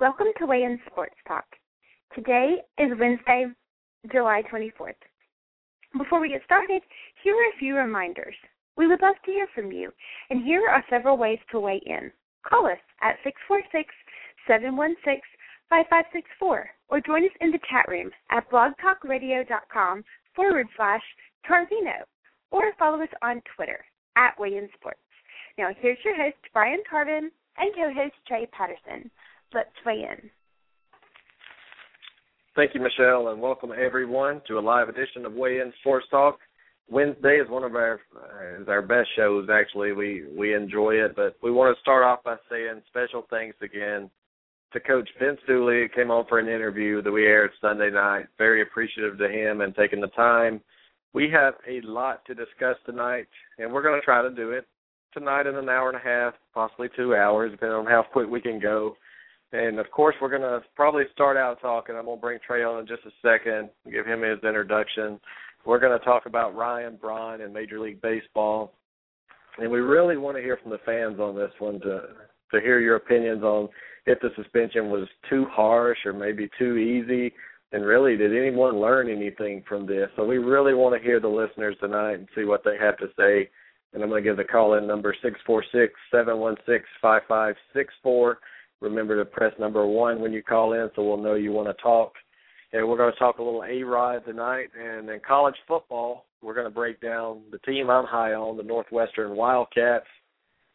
Welcome to Weigh In Sports Talk. Today is Wednesday, July 24th. Before we get started, here are a few reminders. We would love to hear from you, and here are several ways to weigh in. Call us at 646 716 5564 or join us in the chat room at blogtalkradio.com forward slash Tarvino or follow us on Twitter at Weigh In Sports. Now, here's your host, Brian Tarvin, and co host, Trey Patterson let's weigh in. Thank you, Michelle, and welcome everyone to a live edition of Weigh In Sports Talk. Wednesday is one of our uh, is our best shows. Actually, we we enjoy it, but we want to start off by saying special thanks again to Coach Vince Dooley. He came on for an interview that we aired Sunday night. Very appreciative to him and taking the time. We have a lot to discuss tonight, and we're going to try to do it tonight in an hour and a half, possibly two hours, depending on how quick we can go. And of course, we're going to probably start out talking. I'm going to bring Trey on in just a second, give him his introduction. We're going to talk about Ryan Braun in Major League Baseball, and we really want to hear from the fans on this one to to hear your opinions on if the suspension was too harsh or maybe too easy, and really did anyone learn anything from this? So we really want to hear the listeners tonight and see what they have to say. And I'm going to give the call in number six four six seven one six five five six four. Remember to press number one when you call in so we'll know you want to talk. And we're going to talk a little A-Rod tonight. And in college football, we're going to break down the team I'm high on, the Northwestern Wildcats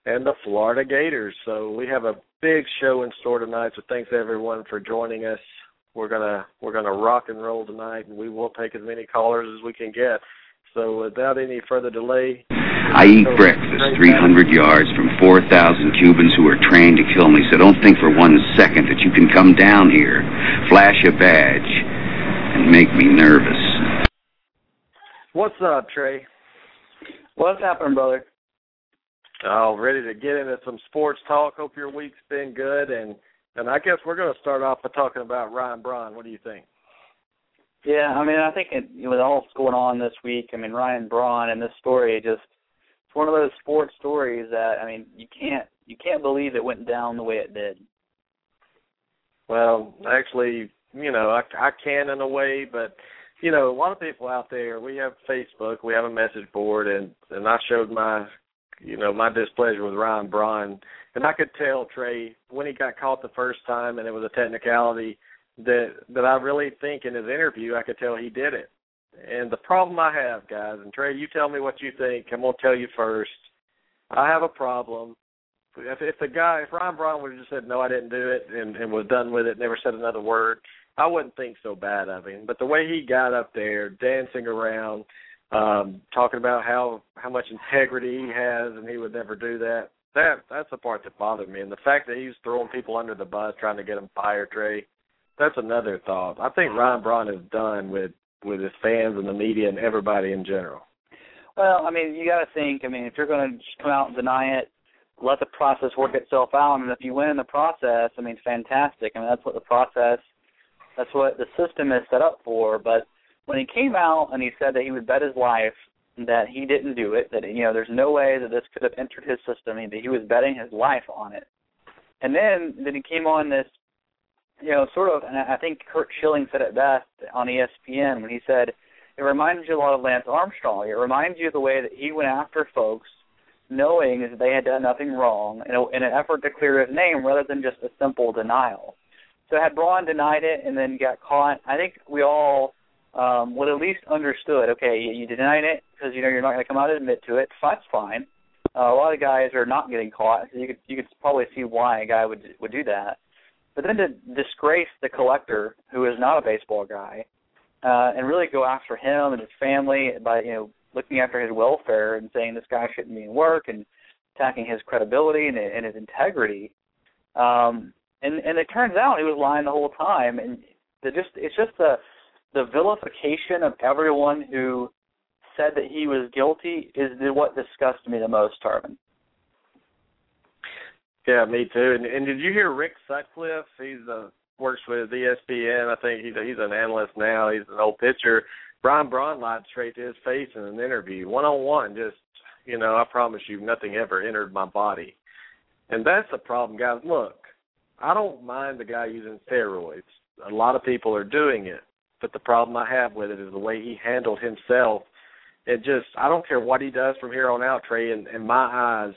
and the Florida Gators. So we have a big show in store tonight. So thanks everyone for joining us. We're gonna we're gonna rock and roll tonight, and we will take as many callers as we can get. So without any further delay, I eat breakfast 300 yards from 4,000 Cubans who are trained to kill me, so don't think for one second that you can come down here, flash a badge, and make me nervous. What's up, Trey? What's happening, brother? Oh, ready to get into some sports talk. Hope your week's been good, and and I guess we're going to start off by talking about Ryan Braun. What do you think? Yeah, I mean, I think it, with all that's going on this week, I mean, Ryan Braun and this story just it's one of those sports stories that I mean you can't you can't believe it went down the way it did. Well, actually, you know, I I can in a way, but you know, a lot of people out there, we have Facebook, we have a message board, and and I showed my, you know, my displeasure with Ryan Braun, and I could tell Trey when he got caught the first time, and it was a technicality that that I really think in his interview, I could tell he did it. And the problem I have, guys, and Trey, you tell me what you think. I'm gonna tell you first. I have a problem. If if the guy, if Ryan Braun would have just said no, I didn't do it, and and was done with it, never said another word, I wouldn't think so bad of him. But the way he got up there, dancing around, um, talking about how how much integrity he has, and he would never do that. That that's the part that bothered me, and the fact that he's throwing people under the bus, trying to get them fired, Trey. That's another thought. I think mm-hmm. Ryan Braun is done with with his fans and the media and everybody in general? Well, I mean, you got to think. I mean, if you're going to just come out and deny it, let the process work itself out, and if you win in the process, I mean, fantastic. I mean, that's what the process, that's what the system is set up for. But when he came out and he said that he would bet his life that he didn't do it, that you know, there's no way that this could have entered his system, that he was betting his life on it. And then then he came on this you know, sort of, and I think Curt Schilling said it best on ESPN when he said, it reminds you a lot of Lance Armstrong. It reminds you of the way that he went after folks knowing that they had done nothing wrong in, a, in an effort to clear his name rather than just a simple denial. So had Braun denied it and then got caught, I think we all um, would at least understood. Okay, you, you denied it because you know you're not going to come out and admit to it. That's fine. Uh, a lot of guys are not getting caught. You could you could probably see why a guy would would do that. But then to disgrace the collector, who is not a baseball guy, uh, and really go after him and his family by you know looking after his welfare and saying this guy shouldn't be in work and attacking his credibility and, and his integrity. Um, and and it turns out he was lying the whole time. And the just it's just the the vilification of everyone who said that he was guilty is what disgusts me the most, Tarvin. Yeah, me too. And, and did you hear Rick Sutcliffe? He's uh, works with ESPN. I think he's a, he's an analyst now. He's an old pitcher. Brian Braun lied straight to his face in an interview, one on one. Just you know, I promise you, nothing ever entered my body, and that's the problem, guys. Look, I don't mind the guy using steroids. A lot of people are doing it, but the problem I have with it is the way he handled himself. It just, I don't care what he does from here on out, Trey. In, in my eyes,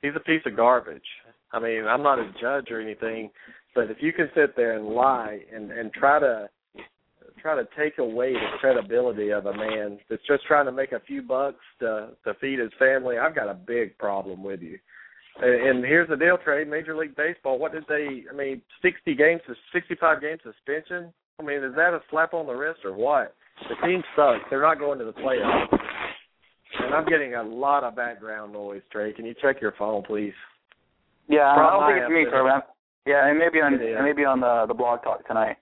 he's a piece of garbage. I mean, I'm not a judge or anything, but if you can sit there and lie and and try to try to take away the credibility of a man that's just trying to make a few bucks to to feed his family, I've got a big problem with you. And, here's the deal, Trey. Major League Baseball. What did they? I mean, 60 games, 65 game suspension. I mean, is that a slap on the wrist or what? The team sucks. They're not going to the playoffs. And I'm getting a lot of background noise, Trey. Can you check your phone, please? Yeah, I don't think it's me, Trey. Yeah, and maybe on yeah. maybe on the the blog talk tonight.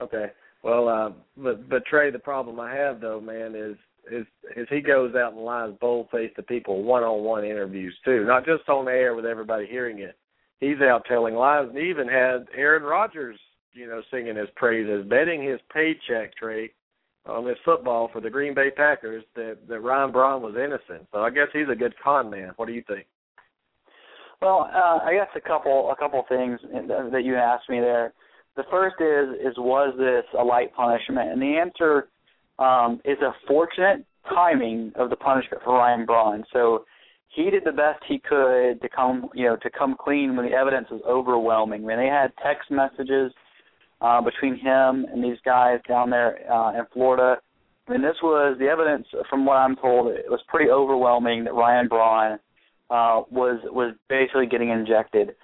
Okay. Well, uh, but but Trey, the problem I have though, man, is is is he goes out and lies bold faced to people one on one interviews too, not just on air with everybody hearing it. He's out telling lies and even had Aaron Rodgers, you know, singing his praises, betting his paycheck, Trey, on this football for the Green Bay Packers that that Ryan Braun was innocent. So I guess he's a good con man. What do you think? Well, uh, I guess a couple a couple things that you asked me there. The first is is was this a light punishment? And the answer um, is a fortunate timing of the punishment for Ryan Braun. So he did the best he could to come you know to come clean when the evidence was overwhelming. When they had text messages uh, between him and these guys down there uh, in Florida. I mean, this was the evidence, from what I'm told, it was pretty overwhelming that Ryan Braun uh, was was basically getting injected.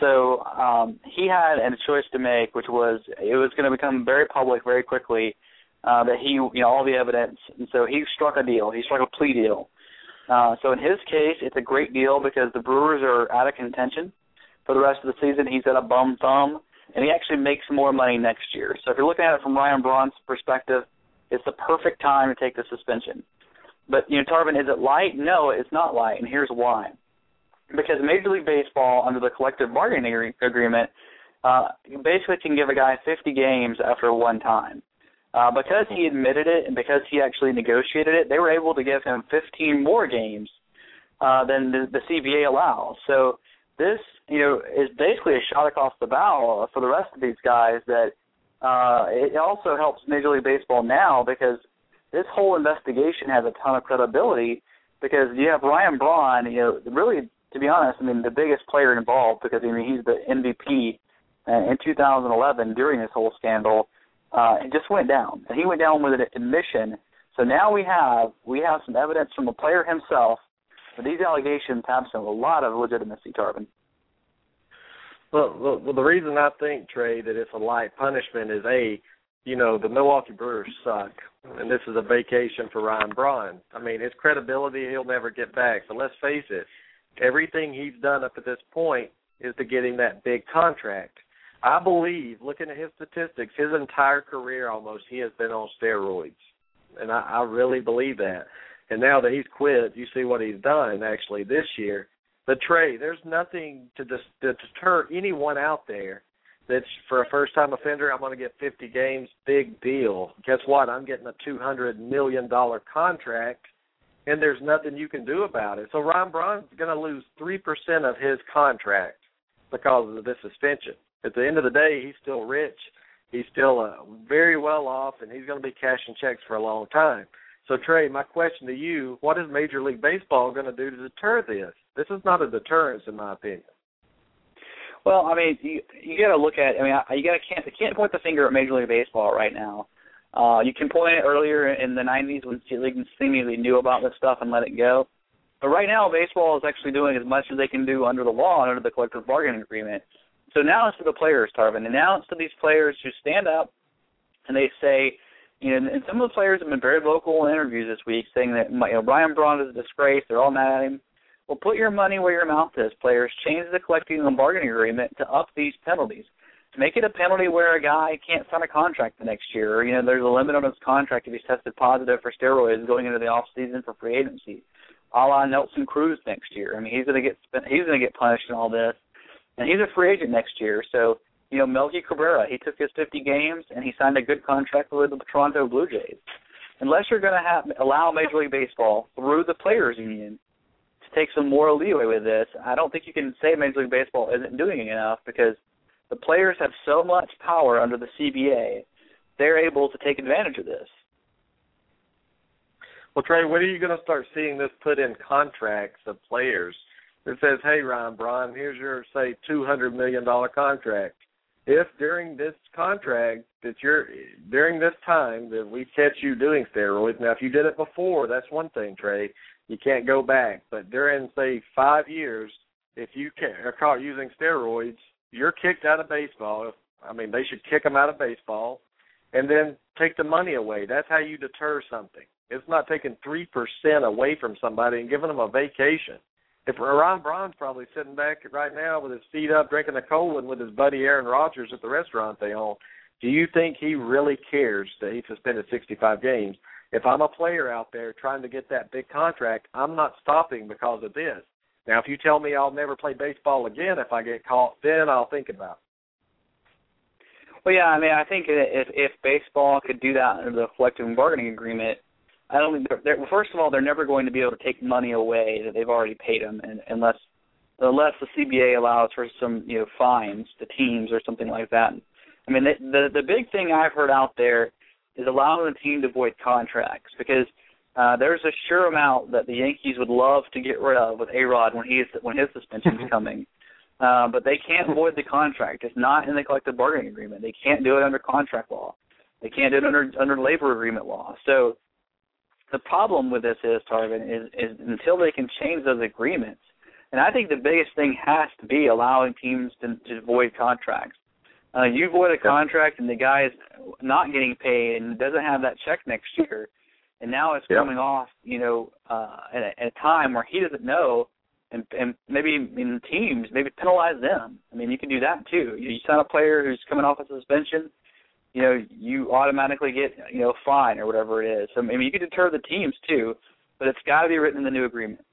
So um, he had a choice to make, which was it was going to become very public very quickly uh, that he, you know, all the evidence, and so he struck a deal. He struck a plea deal. Uh, so in his case, it's a great deal because the Brewers are out of contention for the rest of the season. He's at a bum thumb, and he actually makes more money next year. So if you're looking at it from Ryan Braun's perspective, it's the perfect time to take the suspension. But you know, Tarvin, is it light? No, it's not light, and here's why. Because Major League Baseball, under the collective bargaining agreement, uh, basically can give a guy 50 games after one time. Uh, because he admitted it and because he actually negotiated it, they were able to give him 15 more games uh, than the, the CBA allows. So this, you know, is basically a shot across the bow for the rest of these guys. That uh, it also helps Major League Baseball now because this whole investigation has a ton of credibility because you have Ryan Braun, you know, really to be honest, I mean the biggest player involved because I mean he's the MVP uh, in 2011 during this whole scandal. Uh, it just went down, and he went down with an admission. So now we have we have some evidence from the player himself. But these allegations have some a lot of legitimacy, Tarvin. Well, well, well, the reason I think Trey that it's a light punishment is a, you know, the Milwaukee Brewers suck, and this is a vacation for Ryan Braun. I mean, his credibility he'll never get back. So let's face it, everything he's done up to this point is to get him that big contract. I believe, looking at his statistics, his entire career almost he has been on steroids, and I, I really believe that. And now that he's quit, you see what he's done actually this year. But Trey, there's nothing to, dis- to deter anyone out there that's for a first time offender. I'm going to get 50 games, big deal. Guess what? I'm getting a 200 million dollar contract and there's nothing you can do about it. So Ron Braun's going to lose three percent of his contract because of this suspension. At the end of the day, he's still rich. He's still uh, very well off, and he's going to be cashing checks for a long time. So Trey, my question to you: What is Major League Baseball going to do to deter this? This is not a deterrence, in my opinion. Well, I mean, you you got to look at. I mean, you got to can't you can't point the finger at Major League Baseball right now. Uh, you can point it earlier in the 90s when the league seemingly knew about this stuff and let it go. But right now, baseball is actually doing as much as they can do under the law and under the collective bargaining agreement. So now it's to the players, Tarvin, and now it's to these players who stand up and they say, you know, and some of the players have been very vocal in interviews this week, saying that you know Ryan Braun is a disgrace. They're all mad at him. Well, put your money where your mouth is, players. Change the collective bargaining agreement to up these penalties. Make it a penalty where a guy can't sign a contract the next year. Or, you know, there's a limit on his contract if he's tested positive for steroids going into the off season for free agency. A la Nelson Cruz next year. I mean, he's going to get he's going to get punished in all this, and he's a free agent next year. So you know, Melky Cabrera, he took his 50 games and he signed a good contract with the Toronto Blue Jays. Unless you're going to have allow Major League Baseball through the players union to take some moral leeway with this, I don't think you can say Major League Baseball isn't doing enough because the players have so much power under the CBA, they're able to take advantage of this. Well, Trey, when are you going to start seeing this put in contracts of players? It says, "Hey, Ryan Braun, here's your say two hundred million dollar contract if during this contract that you're during this time that we catch you doing steroids, now if you did it before, that's one thing, Trey. You can't go back. But during say five years, if you are caught using steroids, you're kicked out of baseball. I mean, they should kick them out of baseball, and then take the money away. That's how you deter something. It's not taking three percent away from somebody and giving them a vacation if Ron Braun's probably sitting back right now with his feet up, drinking a cola with his buddy Aaron Rodgers at the restaurant they own, do you think he really cares that he suspended 65 games? If I'm a player out there trying to get that big contract, I'm not stopping because of this. Now, if you tell me I'll never play baseball again if I get caught, then I'll think about it. Well, yeah, I mean, I think if if baseball could do that under the collective bargaining agreement, I don't think they're, they're first of all they're never going to be able to take money away that they've already paid them, and, unless unless the CBA allows for some you know fines to teams or something like that. I mean, the the, the big thing I've heard out there is allowing the team to void contracts because uh, there's a sure amount that the Yankees would love to get rid of with A Rod when he's when his suspension is coming. Uh, but they can't void the contract. It's not in the collective bargaining agreement. They can't do it under contract law. They can't do it under under labor agreement law. So the problem with this is, Tarvin, is, is until they can change those agreements, and I think the biggest thing has to be allowing teams to, to void contracts. Uh, you void a contract and the guy is not getting paid and doesn't have that check next year, and now it's coming off, you know, uh, at, a, at a time where he doesn't know, and, and maybe in teams, maybe penalize them. I mean, you can do that too. You, you sign a player who's coming off a suspension you know, you automatically get, you know, fine or whatever it is. So I mean, you can deter the teams too, but it's got to be written in the new agreement.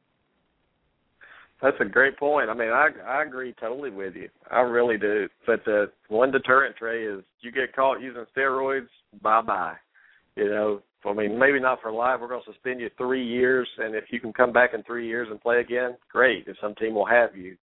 That's a great point. I mean, I I agree totally with you. I really do. But the one deterrent, Trey, is you get caught using steroids, bye bye. You know, I mean, maybe not for life. We're going to suspend you three years, and if you can come back in three years and play again, great. If some team will have you,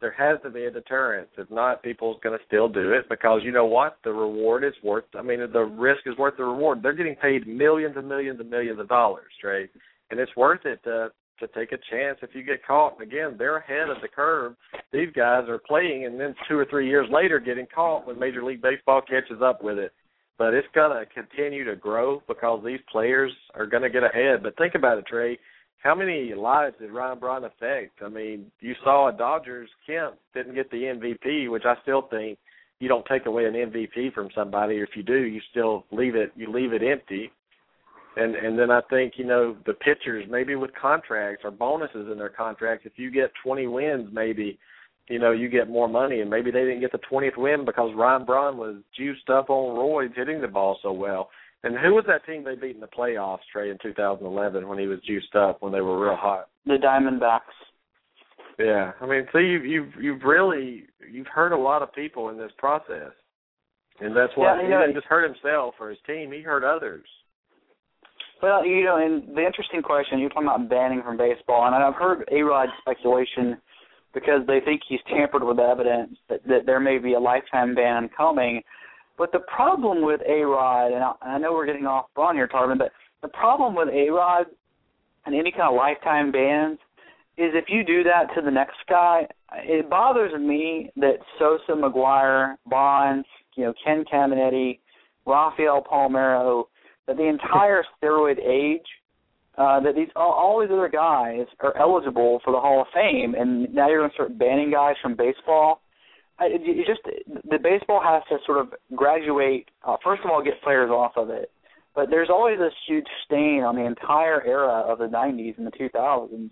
there has to be a deterrent. If not, people's going to still do it because you know what? The reward is worth. I mean, the risk is worth the reward. They're getting paid millions and millions and millions of dollars, right? And it's worth it to to take a chance if you get caught. Again, they're ahead of the curve. These guys are playing, and then two or three years later, getting caught when Major League Baseball catches up with it. But it's going to continue to grow because these players are going to get ahead. But think about it, Trey how many lives did Ryan Braun affect? I mean, you saw a Dodgers Kemp didn't get the MVP, which I still think you don't take away an MVP from somebody. Or if you do, you still leave it you leave it empty. And and then I think you know the pitchers maybe with contracts or bonuses in their contracts. If you get 20 wins, maybe you know you get more money. And maybe they didn't get the 20th win because Ryan Braun was juiced up on roids hitting the ball so well. And who was that team they beat in the playoffs, Trey, in 2011 when he was juiced up when they were real hot? The Diamondbacks. Yeah, I mean, see, you've you've you've really you've hurt a lot of people in this process, and that's why yeah, he know, didn't just hurt himself or his team; he hurt others. Well, you know, and the interesting question you're talking about banning from baseball, and I've heard A Rod speculation because they think he's tampered with evidence that, that there may be a lifetime ban coming. But the problem with A Rod, and I, I know we're getting off on here, Tarvin, but the problem with A Rod and any kind of lifetime bans is if you do that to the next guy, it bothers me that Sosa, McGwire, Bonds, you know, Ken Caminiti, Rafael Palmeiro, that the entire steroid age, uh, that these all, all these other guys are eligible for the Hall of Fame, and now you're going to start banning guys from baseball. I, you just the baseball has to sort of graduate. Uh, first of all, get players off of it, but there's always this huge stain on the entire era of the '90s and the 2000s.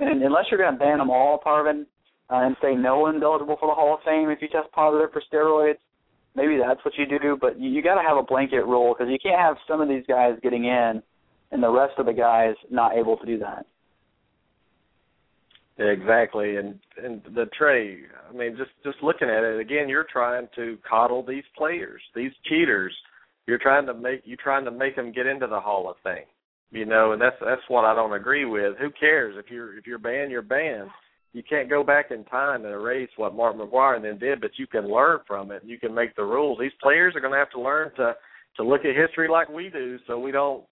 And unless you're going to ban them all, Tarvin, uh, and say no one's eligible for the Hall of Fame if you test positive for steroids, maybe that's what you do. But you, you got to have a blanket rule because you can't have some of these guys getting in and the rest of the guys not able to do that. Exactly, and and the Trey. I mean, just just looking at it again, you're trying to coddle these players, these cheaters. You're trying to make you trying to make them get into the Hall of Fame, you know, and that's that's what I don't agree with. Who cares if you're if you're banned, you're banned. You can't go back in time and erase what Mark McGwire then did, but you can learn from it. You can make the rules. These players are going to have to learn to to look at history like we do, so we don't,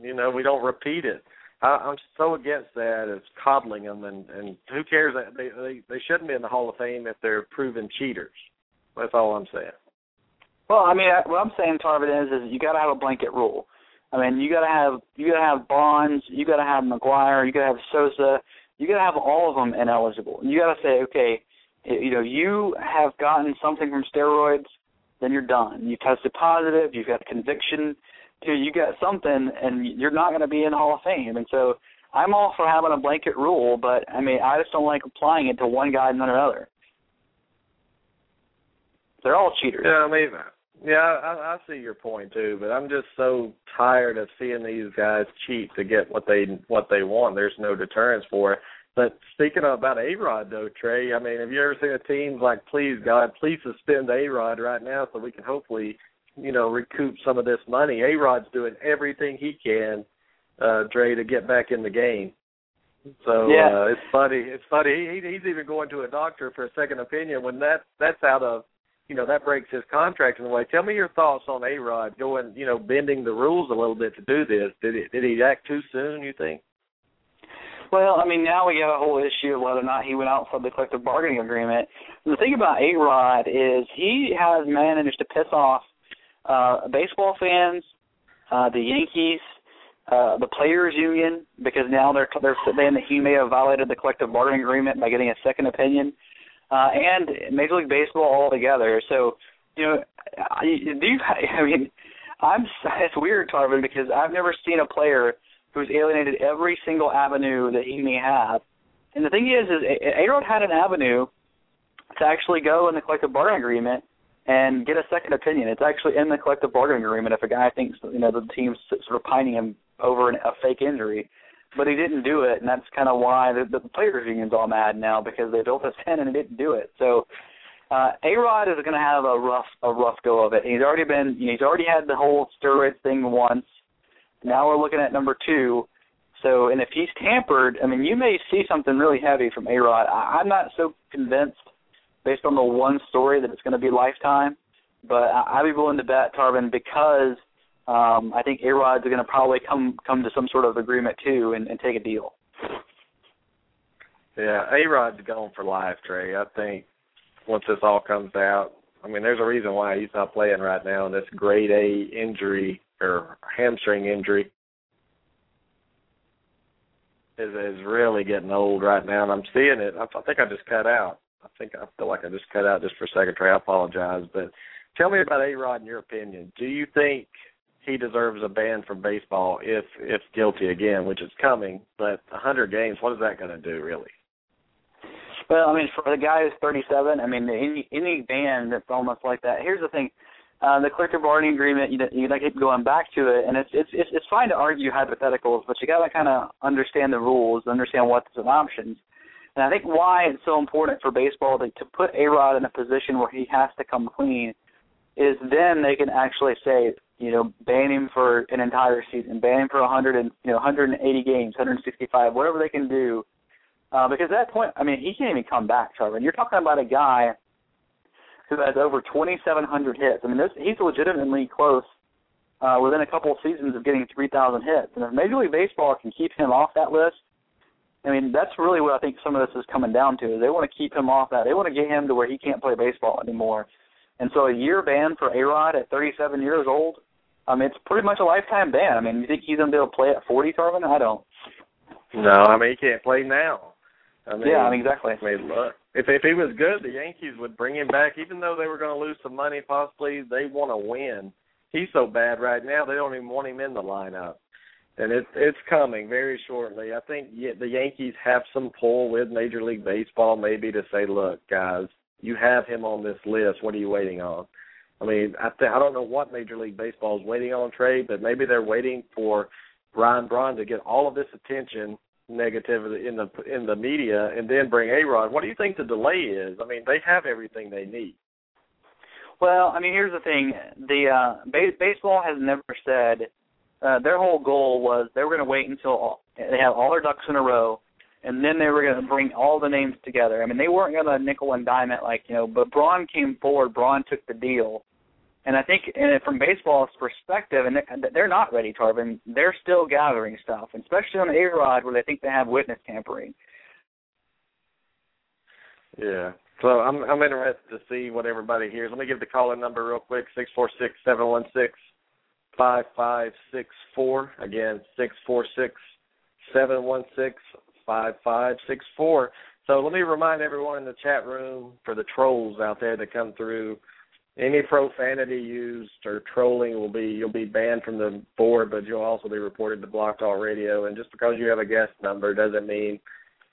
you know, we don't repeat it. I, I'm so against that. It's coddling them, and and who cares? They they they shouldn't be in the Hall of Fame if they're proven cheaters. That's all I'm saying. Well, I mean, what I'm saying, Tarvin, is is you got to have a blanket rule. I mean, you got to have you got to have Bonds, you got to have McGwire, you got to have Sosa, you got to have all of them ineligible. You got to say, okay, you know, you have gotten something from steroids, then you're done. You tested positive, you've got conviction, you got something, and you're not going to be in Hall of Fame. And so I'm all for having a blanket rule, but I mean, I just don't like applying it to one guy and not another. They're all cheaters. Yeah, I mean, yeah, I, I see your point too, but I'm just so tired of seeing these guys cheat to get what they what they want. There's no deterrence for it. But speaking about A Rod though, Trey, I mean, have you ever seen a team like, please God, please suspend A Rod right now so we can hopefully you know, recoup some of this money. A Rod's doing everything he can, uh, Trey, to get back in the game. So yeah. uh, it's funny. It's funny. He, he's even going to a doctor for a second opinion when that that's out of, you know, that breaks his contract in a way. Tell me your thoughts on A Rod going, you know, bending the rules a little bit to do this. Did he did he act too soon? You think? Well, I mean, now we got a whole issue of whether or not he went outside the collective bargaining agreement. The thing about A Rod is he has managed to piss off uh, baseball fans, uh, the Yankees, uh, the players union, because now they're they're saying that he may have violated the collective bargaining agreement by getting a second opinion, uh, and Major League Baseball altogether. So, you know, I, do you, I mean, I'm it's weird, Tarvin, because I've never seen a player who's alienated every single avenue that he may have. And the thing is, is A Rod had an avenue to actually go in the collective bargaining agreement and get a second opinion. It's actually in the collective bargaining agreement if a guy thinks you know the team's sort of pining him over an, a fake injury, but he didn't do it, and that's kind of why the, the players' union's all mad now because they built this in and he didn't do it. So. Uh, A Rod is going to have a rough a rough go of it. He's already been you know, he's already had the whole steroids thing once. Now we're looking at number two. So, and if he's tampered, I mean, you may see something really heavy from A Rod. I'm not so convinced based on the one story that it's going to be lifetime. But I'd be willing to bet Tarvin because um, I think A Rod's going to probably come come to some sort of agreement too and, and take a deal. Yeah, A Rod's going for life, Trey. I think once this all comes out, I mean, there's a reason why he's not playing right now. And this grade A injury or hamstring injury is is really getting old right now, and I'm seeing it. I, I think I just cut out. I think I feel like I just cut out just for a second, Trey. I apologize, but tell me about A Rod in your opinion. Do you think he deserves a ban from baseball if if guilty again, which is coming? But 100 games, what is that going to do, really? Well, I mean, for the guy who's 37, I mean, any any ban that's almost like that. Here's the thing: uh, the collective bargaining agreement, you you like keep going back to it, and it's it's it's, it's fine to argue hypotheticals, but you got to kind of understand the rules, understand what's the options. And I think why it's so important for baseball to, to put A Rod in a position where he has to come clean is then they can actually say, you know, ban him for an entire season, ban him for 100 and you know 180 games, 165, whatever they can do. Uh, because at that point, I mean, he can't even come back, Trevor. And you're talking about a guy who has over 2,700 hits. I mean, this, he's legitimately close uh, within a couple of seasons of getting 3,000 hits. And if Major League Baseball can keep him off that list, I mean, that's really what I think some of this is coming down to. Is they want to keep him off that. They want to get him to where he can't play baseball anymore. And so a year ban for A Rod at 37 years old, I mean, it's pretty much a lifetime ban. I mean, you think he's gonna be able to play at 40, Tarvin? I don't. No, I mean he can't play now. I mean, yeah, exactly. I mean, look, if if he was good, the Yankees would bring him back, even though they were going to lose some money. Possibly, they want to win. He's so bad right now; they don't even want him in the lineup, and it's it's coming very shortly. I think the Yankees have some pull with Major League Baseball, maybe to say, look, guys, you have him on this list. What are you waiting on? I mean, I th- I don't know what Major League Baseball is waiting on trade, but maybe they're waiting for Ryan Braun to get all of this attention negativity in the in the media and then bring A Rod. What do you think the delay is? I mean, they have everything they need. Well, I mean, here's the thing: the uh, base, baseball has never said uh, their whole goal was they were going to wait until all, they have all their ducks in a row, and then they were going to bring all the names together. I mean, they weren't going to nickel and dime it like you know. But Braun came forward. Braun took the deal, and I think and from baseball's perspective, and they're not ready, Tarvin. They're still gathering stuff, especially on A Rod where they think they have witness tampering. Yeah. So I'm I'm interested to see what everybody hears. Let me give the caller number real quick, six four six seven one six five five six four. Again, six four six seven one six five five six four. So let me remind everyone in the chat room for the trolls out there that come through any profanity used or trolling will be you'll be banned from the board, but you'll also be reported to Blog Talk Radio. And just because you have a guest number doesn't mean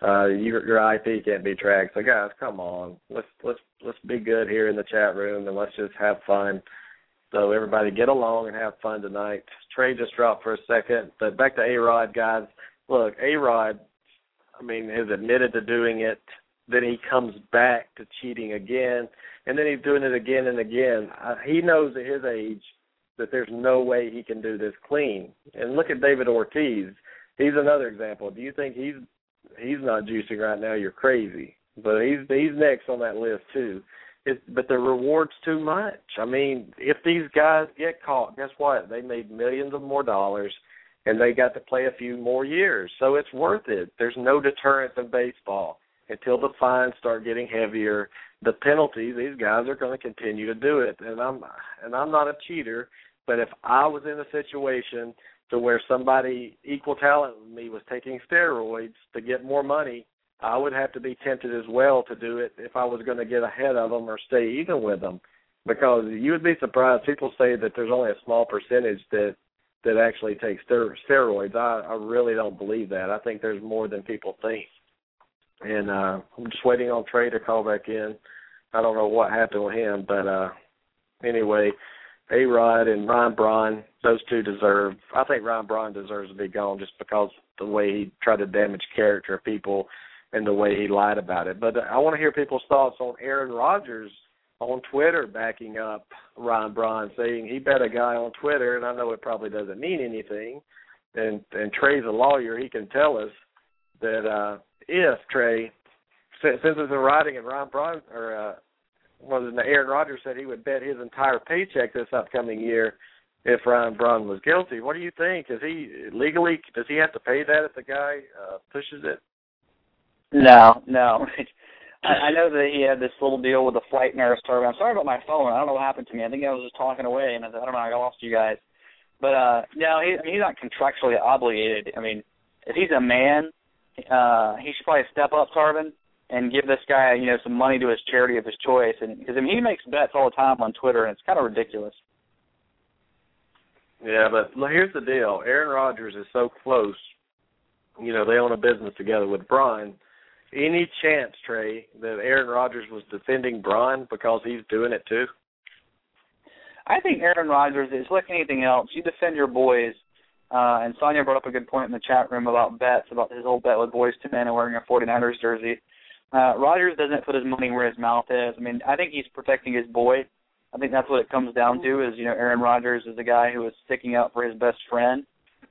uh, your, your IP can't be tracked. So guys, come on, let's let's let's be good here in the chat room and let's just have fun. So everybody get along and have fun tonight. Trey just dropped for a second, but back to A Rod, guys. Look, A Rod, I mean, has admitted to doing it. Then he comes back to cheating again and then he's doing it again and again. Uh, he knows at his age that there's no way he can do this clean. And look at David Ortiz. He's another example. Do you think he's he's not juicing right now? You're crazy. But he's he's next on that list too. It, but the reward's too much. I mean, if these guys get caught, guess what? They made millions of more dollars, and they got to play a few more years. So it's worth it. There's no deterrence in baseball until the fines start getting heavier the penalties, these guys are going to continue to do it. And I'm and I'm not a cheater, but if I was in a situation to where somebody equal talent with me was taking steroids to get more money, I would have to be tempted as well to do it if I was going to get ahead of them or stay even with them. Because you would be surprised. People say that there's only a small percentage that that actually take steroids. I, I really don't believe that. I think there's more than people think and uh I'm just waiting on Trey to call back in. I don't know what happened with him, but uh anyway, A Rod and Ryan Braun, those two deserve I think Ryan Braun deserves to be gone just because the way he tried to damage character of people and the way he lied about it. But I want to hear people's thoughts on Aaron Rodgers on Twitter backing up Ryan Braun, saying he bet a guy on Twitter, and I know it probably doesn't mean anything. And and Trey's a lawyer; he can tell us that uh if Trey, since it's in writing and Ron Braun or uh, was it Aaron Rodgers said he would bet his entire paycheck this upcoming year if Ryan Braun was guilty. What do you think? Is he legally does he have to pay that if the guy uh, pushes it? No, no. I, I know that he had this little deal with the flight nurse. Sorry, I'm sorry about my phone. I don't know what happened to me. I think I was just talking away, and I, I don't know. I lost you guys. But uh no, he, I mean, he's not contractually obligated. I mean, if he's a man uh, he should probably step up, Tarvin, and give this guy, you know, some money to his charity of his choice. And because I mean, he makes bets all the time on Twitter, and it's kind of ridiculous. Yeah, but here's the deal: Aaron Rodgers is so close. You know, they own a business together with Braun. Any chance, Trey, that Aaron Rodgers was defending Braun because he's doing it too? I think Aaron Rodgers is like anything else. You defend your boys uh, and Sonia brought up a good point in the chat room about bets, about his old bet with Boyz II Men and wearing a 49ers jersey. Uh, Rodgers doesn't put his money where his mouth is. I mean, I think he's protecting his boy. I think that's what it comes down to. Is you know, Aaron Rodgers is a guy who is sticking up for his best friend.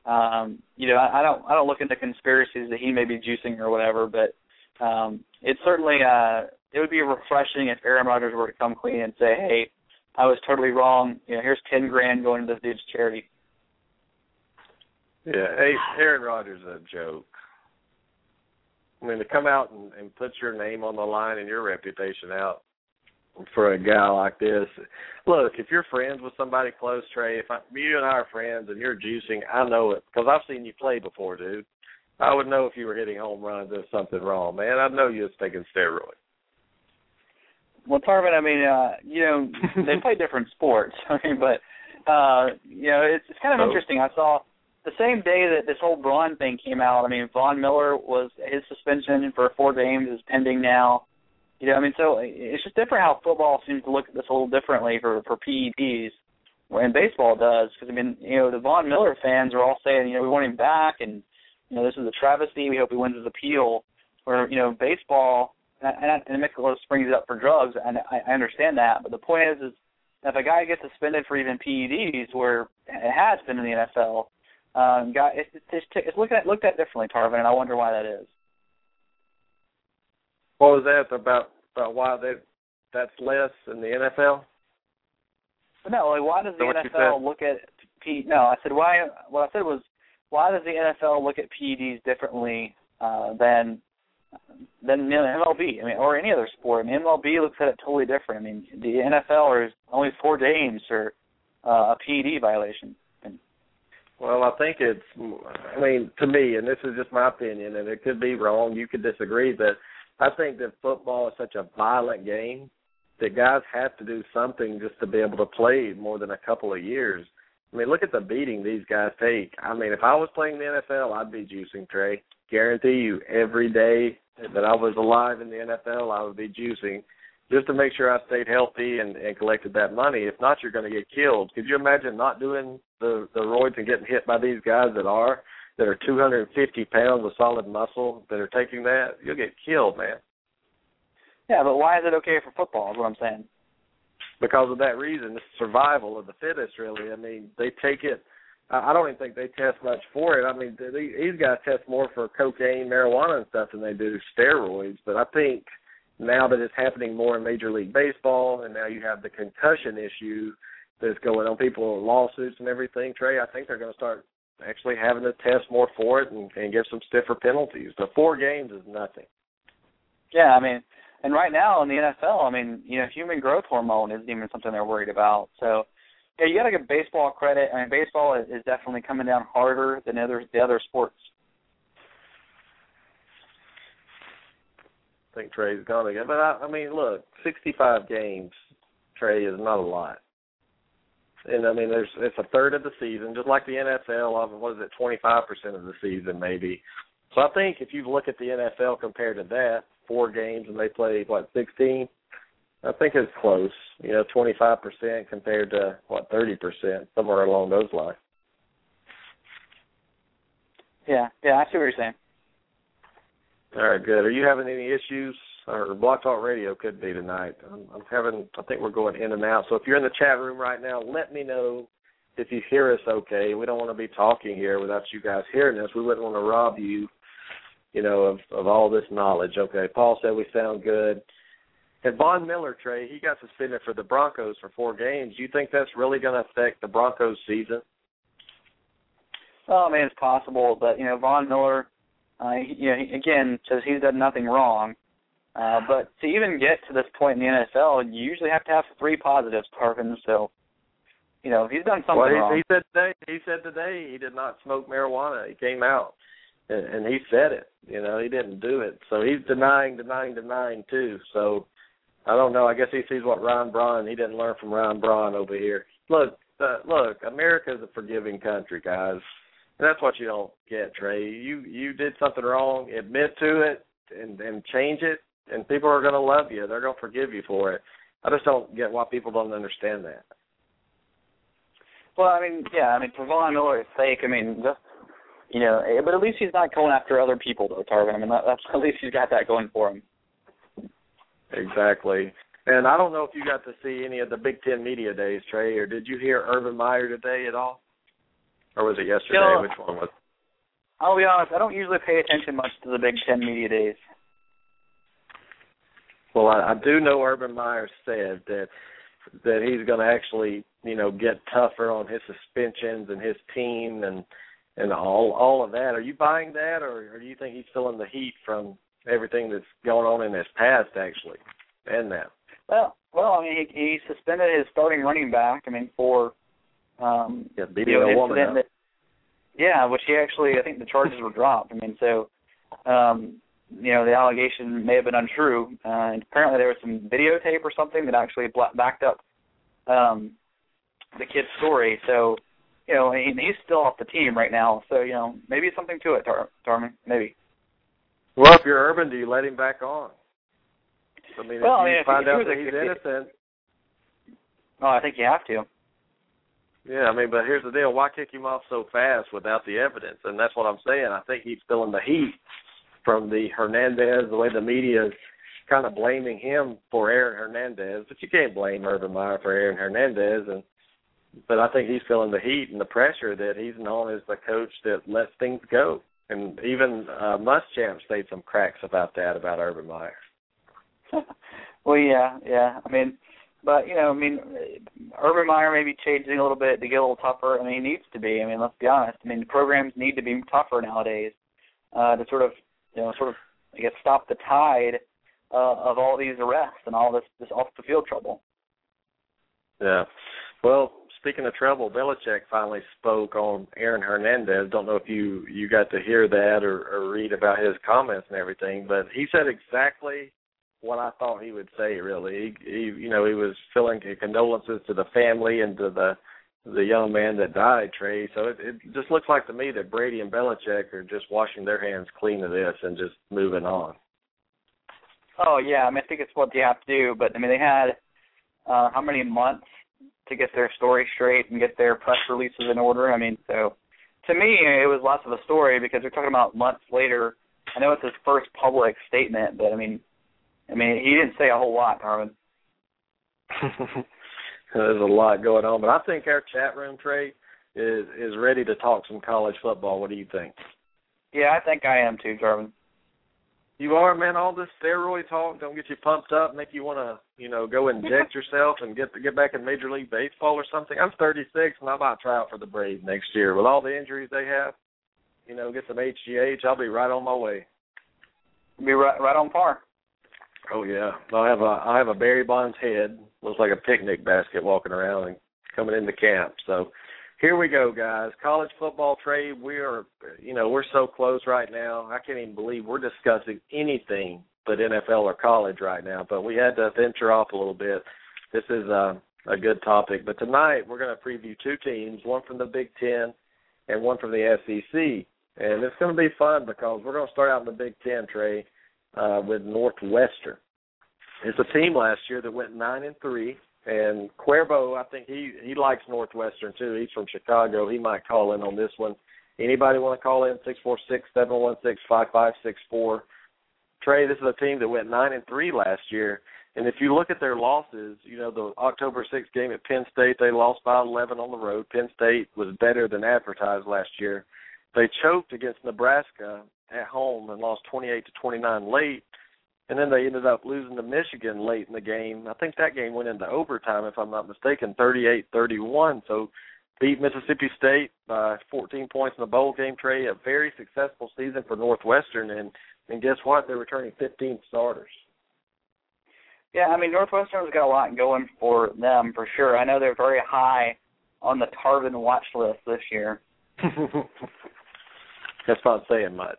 Um, you know, I, I don't I don't look into conspiracies that he may be juicing or whatever, but um, it's certainly uh, it would be refreshing if Aaron Rodgers were to come clean and say, "Hey, I was totally wrong. You know, here's ten grand going to this dude's charity." Yeah, Aaron Rodgers is a joke. I mean, to come out and, and put your name on the line and your reputation out for a guy like this. Look, if you're friends with somebody close, Trey, if I, you and I are friends and you're juicing, I know it because I've seen you play before, dude. I would know if you were hitting home runs or something wrong, man. I know you was taking steroids. Well, Tarvin, I mean, uh, you know, they play different sports. I mean, but uh, you know, it's it's kind of Oh. interesting. I saw the same day that this whole Braun thing came out. I mean, Von Miller was his suspension for four games is pending now. You know, I mean, so it's just different how football seems to look at this a little differently for for PEDs, when baseball does. Because I mean, you know, the Von Miller fans are all saying, you know, we want him back, and you know, this is a travesty. We hope he wins his appeal. Where you know, baseball and, and, and Nicholas brings it up for drugs, and I, I understand that. But the point is, is if a guy gets suspended for even PEDs, where it has been in the NFL, um, guy, it's, it's, it's looked at looked at differently, Tarvin, and I wonder why that is. What was that about? About why they that's less in the NFL? No, like why does the NFL look at P? No, I said why. What I said was why does the NFL look at PEDs differently uh, than than MLB? I mean, or any other sport. I mean, MLB looks at it totally different. I mean, the NFL is only four games for uh, a PED violation. Well, I think it's. I mean, to me, and this is just my opinion, and it could be wrong. You could disagree, but I think that football is such a violent game that guys have to do something just to be able to play more than a couple of years. I mean, look at the beating these guys take. I mean, if I was playing the NFL, I'd be juicing Trey. Guarantee you, every day that I was alive in the NFL, I would be juicing just to make sure I stayed healthy and, and collected that money. If not, you're going to get killed. Could you imagine not doing the the roids and getting hit by these guys that are that are 250 pounds of solid muscle that are taking that? You'll get killed, man. yeah, but why is it okay for football? Is what I'm saying. because of that reason. It's survival of the fittest, really. I mean, they take it. I don't even think they test much for it. I mean, th- these guys test more for cocaine, marijuana, and stuff than they do steroids. But I think now that it's happening more in Major League Baseball, and now you have the concussion issue that's going on, people lawsuits and everything. Trey, I think they're going to start actually having to test more for it and, and give some stiffer penalties. But four games is nothing. Yeah, I mean, and right now in the NFL, I mean, you know, human growth hormone isn't even something they're worried about. So, yeah, you got to give baseball credit. I mean, baseball is definitely coming down harder than other the other sports. Think Trey's gonna get. But I, I mean, look, 65 games, Trey is not a lot. And I mean, there's it's a third of the season, just like the NFL. Of what is it, 25 percent of the season, maybe. So I think if you look at the NFL compared to that, four games and they play what 16, I think it's close. You know, 25 percent compared to what 30 percent, somewhere along those lines. Yeah, yeah, I see what you're saying. All right, good. Are you having any issues? Or Blog Talk Radio could be tonight. I'm, I'm having. I think we're going in and out. So if you're in the chat room right now, let me know if you hear us okay. We don't want to be talking here without you guys hearing us. We wouldn't want to rob you, you know, of of all this knowledge. Okay. Paul said we sound good. And Von Miller, Trey, he got suspended for the Broncos for four games. Do you think that's really going to affect the Broncos' season? Oh, I mean, it's possible, but you know, Von Miller, uh, he, you know, he, again, says he's done nothing wrong. Uh, but to even get to this point in the NFL, you usually have to have three positives, Tarvin. So, you know, he's done something well, he, wrong. he said today. He said today he did not smoke marijuana. He came out and, and he said it. You know, he didn't do it. So he's denying, denying, denying too. So I don't know. I guess he sees what Ron Braun. He didn't learn from Ron Braun over here. Look, uh, look. America's a forgiving country, guys. And that's what you don't get, Trey. You you did something wrong. Admit to it and and change it, and people are going to love you. They're going to forgive you for it. I just don't get why people don't understand that. Well, I mean, yeah, I mean, for Von Miller, it's fake. I mean, just you know, eh, but at least he's not going after other people, though, Tarvin. I mean, that, that's at least he's got that going for him. Exactly. And I don't know if you got to see any of the Big Ten media days, Trey, or did you hear Urban Meyer today at all? Or was it yesterday? No. Which one was? I'll be honest, I don't usually pay attention much to the Big Ten media days. Well, I, I do know Urban Meyer said that that he's going to actually, you know, get tougher on his suspensions and his team and and all all of that. Are you buying that, or, or do you think he's feeling the heat from everything that's going on in his past, actually, and that? Well, well, I mean, he, he suspended his starting running back. I mean, for um, yeah, beating you know, a woman incident up. that, yeah, which he actually, I think the charges were dropped. I mean, so, um, you know, the allegation may have been untrue. Uh, and apparently, there was some videotape or something that actually bla- backed up um, the kid's story. So, you know, he, he's still off the team right now. So, you know, maybe something to it, Tar- Tarman. Maybe. Well, if you're Urban, do you let him back on? I mean, Well, I if mean, you if find he out was that a- he's innocent, Oh, I think you have to. Yeah, I mean, but here's the deal: why kick him off so fast without the evidence? And that's what I'm saying. I think he's feeling the heat from the Hernandez, the way the media is kind of blaming him for Aaron Hernandez, but you can't blame Urban Meyer for Aaron Hernandez. And but I think he's feeling the heat and the pressure that he's known as the coach that lets things go. And even uh, Muschamp stayed some cracks about that about Urban Meyer. well, yeah, yeah. I mean, but you know, I mean, Urban Meyer may be changing a little bit to get a little tougher. I mean, he needs to be. I mean, let's be honest. I mean, the programs need to be tougher nowadays uh, to sort of, you know, sort of, I guess, stop the tide uh, of all these arrests and all this this off the field trouble. Yeah. Well, speaking of trouble, Belichick finally spoke on Aaron Hernandez. Don't know if you you got to hear that or, or read about his comments and everything, but he said exactly what I thought he would say. Really, he, he you know he was feeling condolences to the family and to the the young man that died, Trey. So it, it just looks like to me that Brady and Belichick are just washing their hands clean of this and just moving on. Oh yeah, I mean, I think it's what they have to do. But I mean, they had uh, how many months to get their story straight and get their press releases in order? I mean, so to me, it was less of a story because we're talking about months later. I know it's his first public statement, but I mean, I mean, he didn't say a whole lot, Carmen. There's a lot going on, but I think our chat room, Trey, is is ready to talk some college football. What do you think? Yeah, I think I am too, Tarvin. You are, man. All this steroid talk don't get you pumped up, make you want to, you know, go inject yourself and get get back in Major League Baseball or something. I'm 36 and I might try out for the Braves next year. With all the injuries they have, you know, get some HGH. I'll be right on my way. Be right right on par. Oh yeah, I have a I have a Barry Bonds head. Looks like a picnic basket walking around and coming into camp. So here we go, guys. College football trade. We are, you know, we're so close right now. I can't even believe we're discussing anything but NFL or college right now. But we had to venture off a little bit. This is a, a good topic. But tonight we're going to preview two teams, one from the Big Ten and one from the SEC. And it's going to be fun because we're going to start out in the Big Ten, Trey, uh, with Northwestern. It's a team last year that went nine and three, and Cuervo, I think he he likes Northwestern too. He's from Chicago. He might call in on this one. Anybody want to call in? Six four six seven one six five five six four. Trey, this is a team that went nine and three last year, and if you look at their losses, you know the October sixth game at Penn State, they lost by eleven on the road. Penn State was better than advertised last year. They choked against Nebraska at home and lost twenty eight to twenty nine late and then they ended up losing to Michigan late in the game. I think that game went into overtime, if I'm not mistaken, 38-31. So beat Mississippi State by 14 points in the bowl game. Trey, a very successful season for Northwestern, and and guess what? They're returning 15 starters. Yeah, I mean Northwestern's got a lot going for them for sure. I know they're very high on the Tarvin watch list this year. That's not saying much.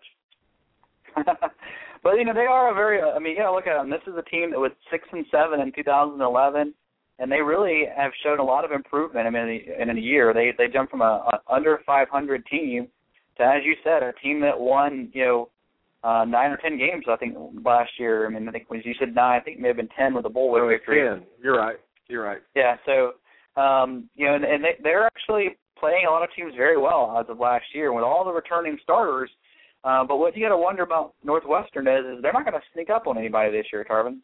but you know they are a very. I mean, you know, look at them. This is a team that was six and seven in 2011, and they really have shown a lot of improvement. I mean, in a year, they they jumped from a, a under 500 team to, as you said, a team that won, you know, uh, nine or ten games. I think last year. I mean, I think as you said nine, I think it may have been ten with the bowl Oh, victory. ten. You're right. You're right. Yeah. So, um, you know, and, and they, they're actually playing a lot of teams very well as of last year with all the returning starters. Uh, but what you got to wonder about Northwestern is, is they're not going to sneak up on anybody this year, Tarvin.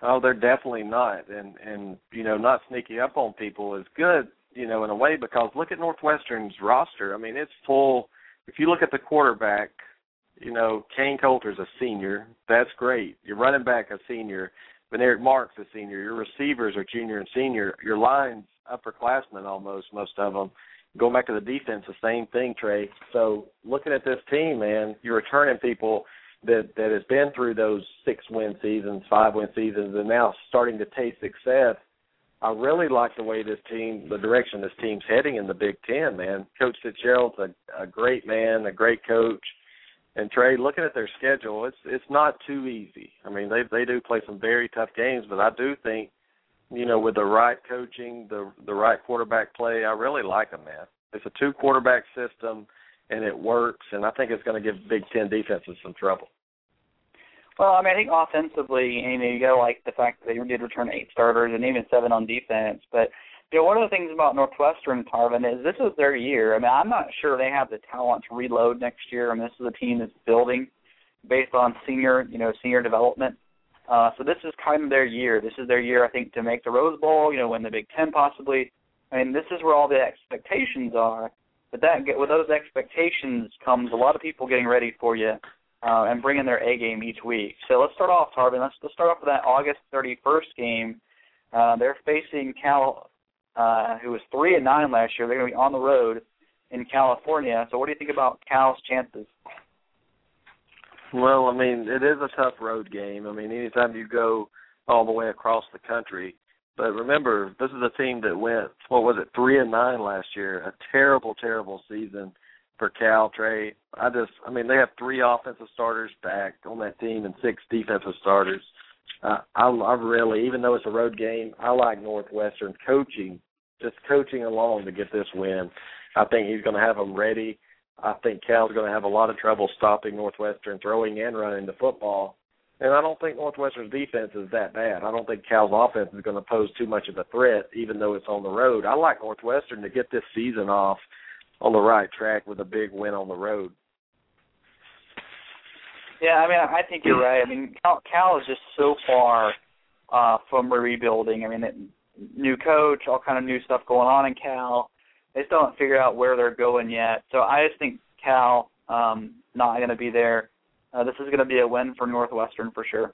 Oh, they're definitely not, and and you know, not sneaking up on people is good, you know, in a way because look at Northwestern's roster. I mean, it's full. If you look at the quarterback, you know, Kain Colter's a senior. That's great. Your running back a senior. Venric Mark's a senior. Your receivers are junior and senior. Your lines upperclassmen almost, most of them. Going back to the defense, the same thing, Trey. So looking at this team, man, you're returning people. that that has been through those six win seasons, five win seasons, and now starting to taste success. I really like the way this team, the direction this team's heading in the Big Ten. Man, Coach Fitzgerald's a, a great man, a great coach. And Trey, looking at their schedule, it's it's not too easy. I mean, they they do play some very tough games, but I do think, you know, with the right coaching, the the right quarterback play, I really like them, man. It's a two quarterback system and it works. And I think it's going to give Big Ten defenses some trouble. Well, I mean, I think offensively, you know, you got to like the fact that they did return eight starters and even seven on defense. But you know, one of the things about Northwestern, Tarvin, is this is their year. I mean, I'm not sure they have the talent to reload next year. I mean, this is a team that's building based on senior, you know, senior development. Uh, so this is kind of their year. This is their year, I think, to make the Rose Bowl. You know, win the Big Ten possibly. I mean, this is where all the expectations are. But that with those expectations comes a lot of people getting ready for you uh, and bringing their A game each week. So let's start off, Tarvin. Let's let's start off with that August 31st game. Uh, they're facing Cal, uh, who was three and nine last year. They're going to be on the road in California. So what do you think about Cal's chances? Well, I mean, it is a tough road game. I mean, anytime you go all the way across the country, but remember, this is a team that went what was it, three and nine last year. A terrible, terrible season for Cal Trey. I just, I mean, they have three offensive starters back on that team and six defensive starters. Uh, I, I really, even though it's a road game, I like Northwestern coaching, just coaching along to get this win. I think he's going to have them ready. I think Cal's going to have a lot of trouble stopping Northwestern throwing and running the football. And I don't think Northwestern's defense is that bad. I don't think Cal's offense is going to pose too much of a threat, even though it's on the road. I like Northwestern to get this season off on the right track with a big win on the road. Yeah, I mean, I think you're right. I mean, Cal, Cal is just so far uh, from rebuilding. I mean, it, new coach, all kind of new stuff going on in Cal. They still haven't figured out where they're going yet. So I just think Cal um, not going to be there uh, this is going to be a win for Northwestern for sure.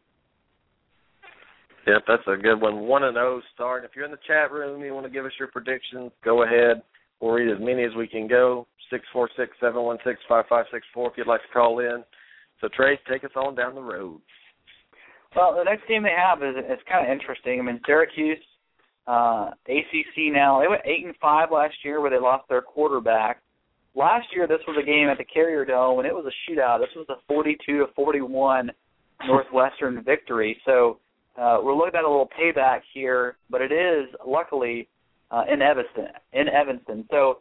Yep, that's a good one. One and zero oh start. If you're in the chat room, you want to give us your predictions, go ahead. We'll read as many as we can go. Six four six seven one six five five six four. If you'd like to call in. So Trey, take us on down the road. Well, the next team they have is it's kind of interesting. I mean, Syracuse, uh, ACC now. They went eight and five last year, where they lost their quarterback. Last year, this was a game at the Carrier Dome, and it was a shootout. This was a 42 to 41 Northwestern victory. So uh, we're looking at a little payback here, but it is luckily uh, in Evanston. In Evanston. So,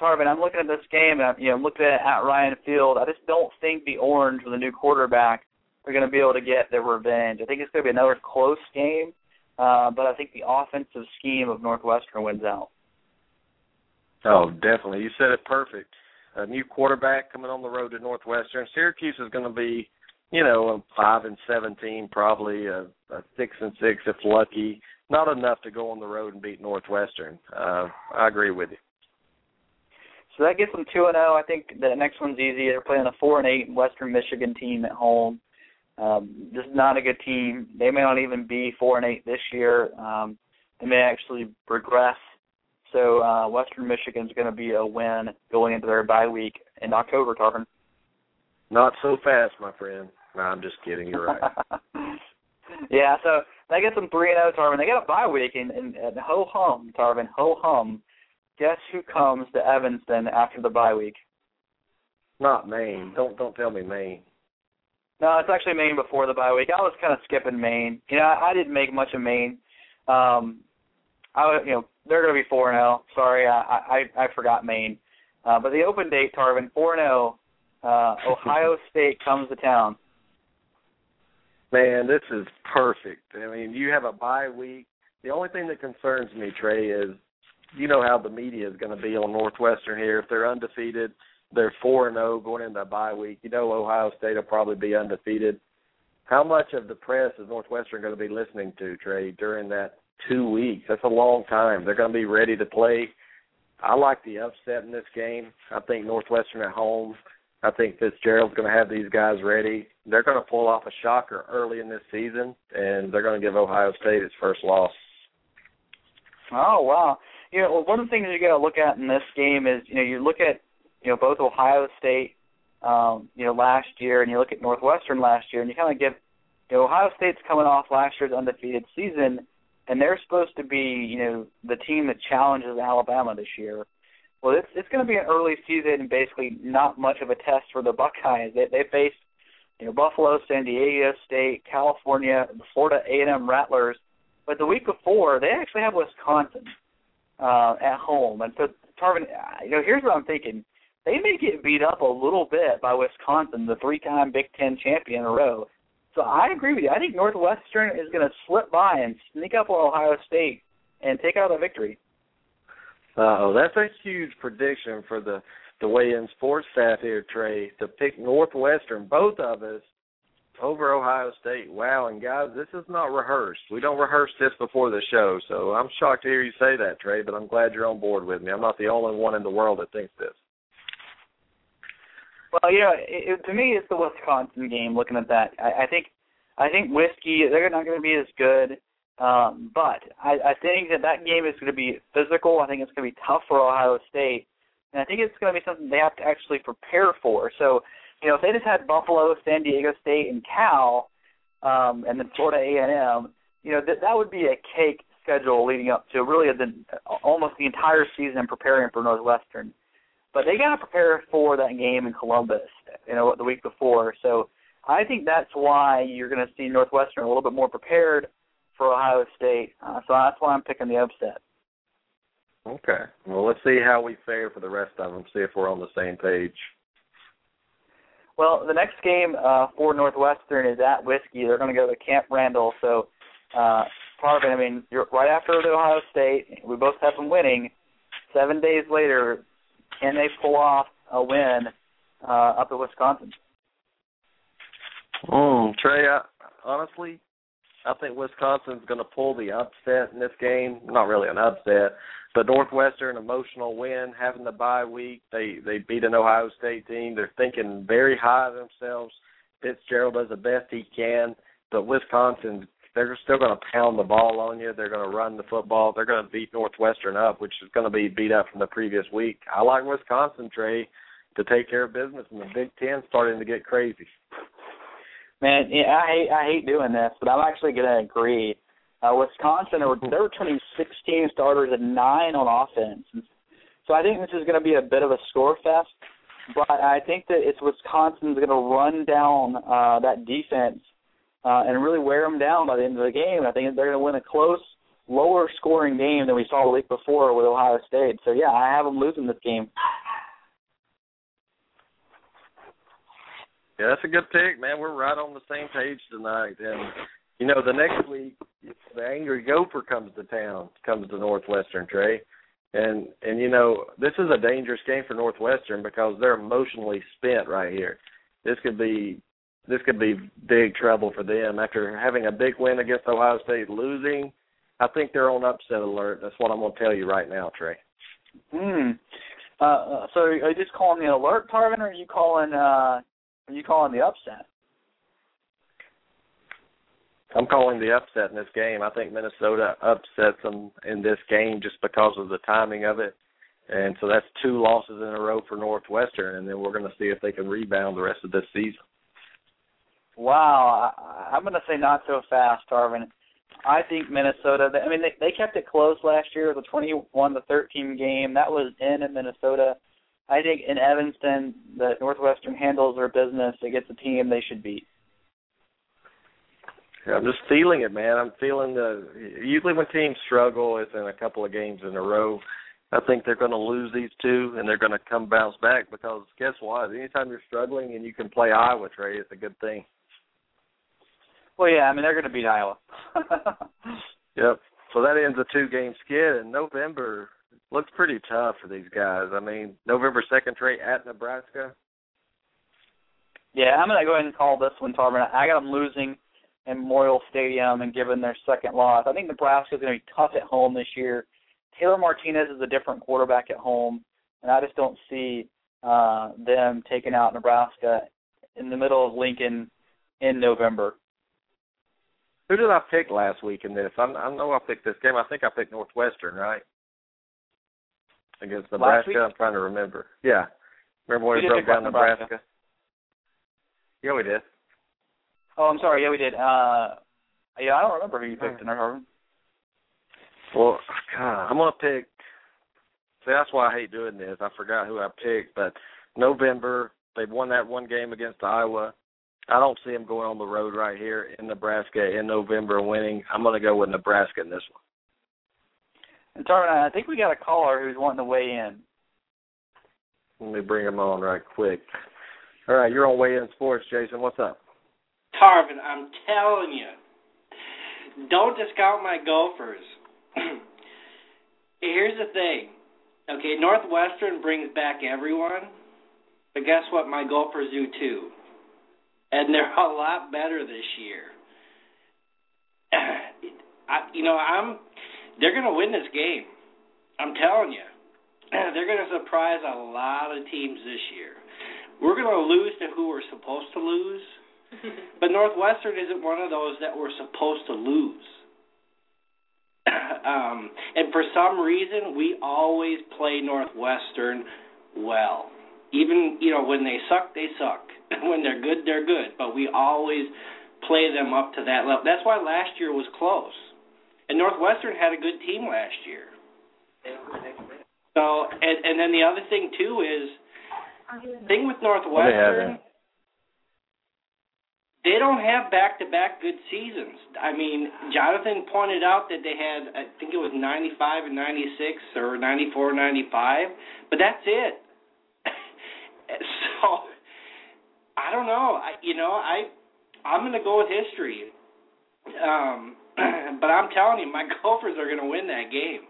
Tarvin, I'm looking at this game, and you know, I'm looking at, at Ryan Field. I just don't think the Orange with a new quarterback are going to be able to get their revenge. I think it's going to be another close game, uh, but I think the offensive scheme of Northwestern wins out. Oh, definitely. You said it perfect. A new quarterback coming on the road to Northwestern. Syracuse is going to be, you know, a five and seventeen, probably a, a six and six if lucky. Not enough to go on the road and beat Northwestern. Uh, I agree with you. So that gets them two and zero. Oh. I think the next one's easy. They're playing a four and eight Western Michigan team at home. Um, this is not a good team. They may not even be four and eight this year. Um, they may actually regress so uh, Western Michigan's going to be a win going into their bye week in October, Tarvin. Not so fast, my friend. No, I'm just kidding. You're right. yeah, so they get some three and zero, oh, Tarvin. They got a bye week, and, and, and ho hum, Tarvin, ho hum. Guess who comes to Evanston after the bye week? Not Maine. Don't don't tell me Maine. No, it's actually Maine before the bye week. I was kind of skipping Maine. You know, I, I didn't make much of Maine. Um, I you know they're going to be four and zero. Oh. Sorry, I, I I forgot Maine. Uh, but the open date, Tarvin, four and zero. Oh, uh, Ohio State comes to town. Man, this is perfect. I mean, you have a bye week. The only thing that concerns me, Trey, is you know how the media is going to be on Northwestern here. If they're undefeated, they're four and zero going into a bye week. You know, Ohio State will probably be undefeated. How much of the press is Northwestern going to be listening to, Trey, during that two weeks. That's a long time. They're going to be ready to play. I like the upset in this game. I think Northwestern at home. I think Fitzgerald's going to have these guys ready. They're going to pull off a shocker early in this season, and they're going to give Ohio State its first loss. Oh wow! You know, one of the things you got to look at in this game is you know you look at you know both Ohio State um, you know, last year, and you look at Northwestern last year, and you kind of get, you know, Ohio State's coming off last year's undefeated season, and they're supposed to be, you know, the team that challenges Alabama this year. Well, it's it's going to be an early season and basically not much of a test for the Buckeyes. They they faced, you know, Buffalo, San Diego State, California, the Florida A&M Rattlers, but the week before they actually have Wisconsin uh, at home. And so Tarvin, you know, here's what I'm thinking: they may get beat up a little bit by Wisconsin, the three-time Big Ten champion in a row. So I agree with you. I think Northwestern is going to slip by and sneak up on Ohio State and take out a victory. Oh, that's a huge prediction for the the weigh in sports staff here, Trey, to pick Northwestern, both of us, over Ohio State. Wow, and guys, this is not rehearsed. We don't rehearse this before the show, so I'm shocked to hear you say that, Trey, but I'm glad you're on board with me. I'm not the only one in the world that thinks this. Well, you know, it, it, to me, it's the Wisconsin game. Looking at that, I, I think, I think whiskey they're not going to be as good, um, but I, I think that that game is going to be physical. I think it's going to be tough for Ohio State, and I think it's going to be something they have to actually prepare for. So, you know, if they just had Buffalo, San Diego State, and Cal, um, and then Florida A and M, you know, that that would be a cake schedule leading up to really the almost the entire season preparing for Northwestern. But they got to prepare for that game in Columbus, you know, the week before. So I think that's why you're going to see Northwestern a little bit more prepared for Ohio State. Uh, so that's why I'm picking the upset. Okay. Well, let's see how we fare for the rest of them. See if we're on the same page. Well, the next game uh, for Northwestern is at Whiskey. They're going to go to Camp Randall. So, uh, Tarvin, I mean, you're right after the Ohio State. We both have them winning. Seven days later, can they pull off a win uh, up at Wisconsin? Mm, Trey, I, honestly, I think Wisconsin's going to pull the upset in this game. Not really an upset, but Northwestern emotional win, having the bye week. They they beat an Ohio State team. They're thinking very high of themselves. Fitzgerald does the best he can, but Wisconsin they're still going to pound the ball on you. They're going to run the football. They're going to beat Northwestern up, which is going to be beat up from the previous week. I like Wisconsin, Trey, to take care of business, and the Big Ten starting to get crazy. Man, yeah, I hate I hate doing this, but I'm actually going to agree. Uh, Wisconsin, they were, they're returning 16 starters and nine on offense. So I think this is going to be a bit of a score fest. But I think that it's Wisconsin's going to run down uh, that defense uh, and really wear them down by the end of the game. I think they're going to win a close, lower scoring game than we saw the week before with Ohio State. So yeah, I have them losing this game. Yeah, that's a good pick, man. We're right on the same page tonight. And you know, the next week the angry gopher comes to town, comes to Northwestern, Trey. And and you know, this is a dangerous game for Northwestern because they're emotionally spent right here. This could be this could be big trouble for them after having a big win against Ohio State, losing. I think they're on upset alert. That's what I'm going to tell you right now, Trey. Hmm. Uh, uh, so are you just calling the alert, Tarvin, or are you calling uh, are you calling the upset? I'm calling the upset in this game. I think Minnesota upsets them in this game just because of the timing of it. And so that's two losses in a row for Northwestern, and then we're going to see if they can rebound the rest of this season. Wow, I, I'm going to say not so fast, Tarvin. I think Minnesota. I mean, they they kept it close last year. The 21 to 13 game that was in in Minnesota. I think in Evanston, that Northwestern handles their business against a team they should beat. Yeah, I'm just feeling it, man. I'm feeling the. Usually, when teams struggle, it's in a couple of games in a row. I think they're going to lose these two, and they're going to come bounce back because guess what? Anytime you're struggling and you can play Iowa, Trey, it's a good thing. Well, yeah, I mean they're going to beat Iowa. yep. So that ends a two-game skid, and November looks pretty tough for these guys. I mean, November second straight at Nebraska. Yeah, I'm going to go ahead and call this one, Tarvin. I got them losing in Memorial Stadium and given their second loss. I think Nebraska is going to be tough at home this year. Taylor Martinez is a different quarterback at home, and I just don't see uh, them taking out Nebraska in the middle of Lincoln in November. Who did I pick last week in this? I, I know I picked this game. I think I picked Northwestern, right? Against Nebraska. I'm trying to remember. Yeah. Remember when we broke down Nebraska? Nebraska? Yeah, we did. Oh, I'm sorry. Yeah, we did. Uh, yeah, I don't remember who you picked in our home. Well, God, I'm gonna pick. See, that's why I hate doing this. I forgot who I picked, but November they've won that one game against Iowa. I don't see them going on the road right here in Nebraska in November winning. I'm gonna go with Nebraska in this one. And Tarvin, I think we got a caller who's wanting to weigh in. Let me bring him on right quick. All right, you're on Weigh In Sports, Jason. What's up? Tarvin, I'm telling you, don't discount my Gophers. Here's the thing. Okay, Northwestern brings back everyone, but guess what? My Gophers do too. And they're a lot better this year. I, you know, I'm. They're going to win this game. I'm telling you, they're going to surprise a lot of teams this year. We're going to lose to who we're supposed to lose, but Northwestern isn't one of those that we're supposed to lose. um, and for some reason, we always play Northwestern well. Even you know when they suck, they suck. when they're good, they're good. But we always play them up to that level. That's why last year was close. And Northwestern had a good team last year. So, and and then the other thing too is, thing with Northwestern, they don't have back-to-back good seasons. I mean, Jonathan pointed out that they had, I think it was 95 and 96 or 94 95, but that's it. so, I don't know. I, you know, I I'm going to go with history. Um, but I'm telling you, my Gophers are going to win that game.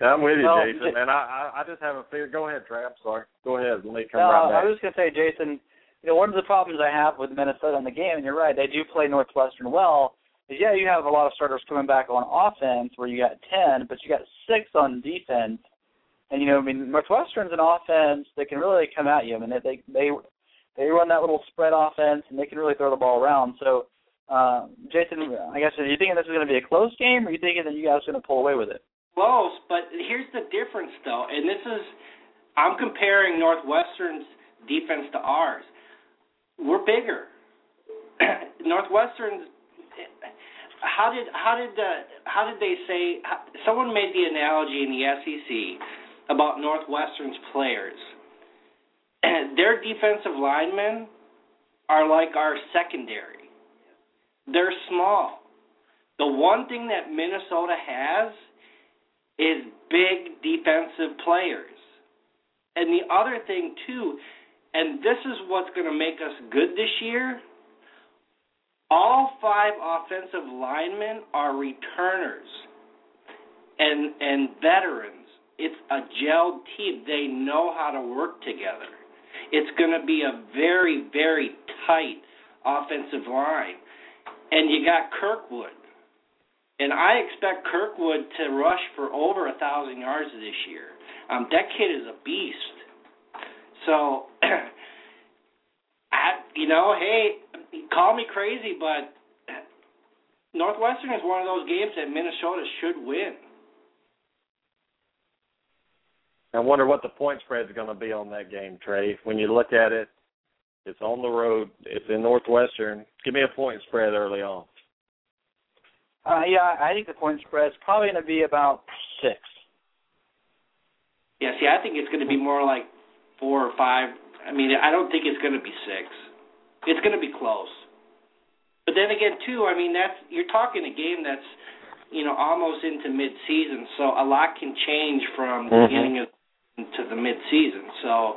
I'm with you, Well, Jason, and I, I I just have a feeling. Go ahead, Trey. I'm sorry. Go ahead. Let me come No, right I was just gonna say, Jason. You know, one of the problems I have with Minnesota in the game, and you're right, they do play Northwestern well. Is yeah, you have a lot of starters coming back on offense where you got ten, but you got six on defense. And you know, I mean, Northwestern's an offense that can really come at you. I mean, they they they, run that little spread offense, and they can really throw the ball around. So, uh, Jason, I guess are you thinking this is going to be a close game, or are you thinking that you guys are going to pull away with it? Close, but here's the difference, though, and this is I'm comparing Northwestern's defense to ours. We're bigger. Northwestern's. How did how did uh, how did they say? Someone made the analogy in the SEC about Northwestern's players. Their defensive linemen are like our secondary. They're small. The one thing that Minnesota has is big defensive players. And the other thing too, and this is what's going to make us good this year, all five offensive linemen are returners and and veterans. It's a gelled team. They know how to work together. It's going to be a very very tight offensive line. And you got Kirkwood. And I expect Kirkwood to rush for over a thousand yards this year. Um, that kid is a beast. So, I, you know, hey, call me crazy, but Northwestern is one of those games that Minnesota should win. I wonder what the point spread is going to be on that game, Trey. When you look at it, it's on the road. It's in Northwestern. Give me a point spread early on. Uh, yeah, I think the point spread's probably going to be about six. Yeah, see, I think it's going to be more like four or five. I mean, I don't think it's going to be six. It's going to be close. But then again, too, I mean, that's you're talking a game that's you know almost into mid-season, so a lot can change from the Mhm. beginning of to the mid-season. So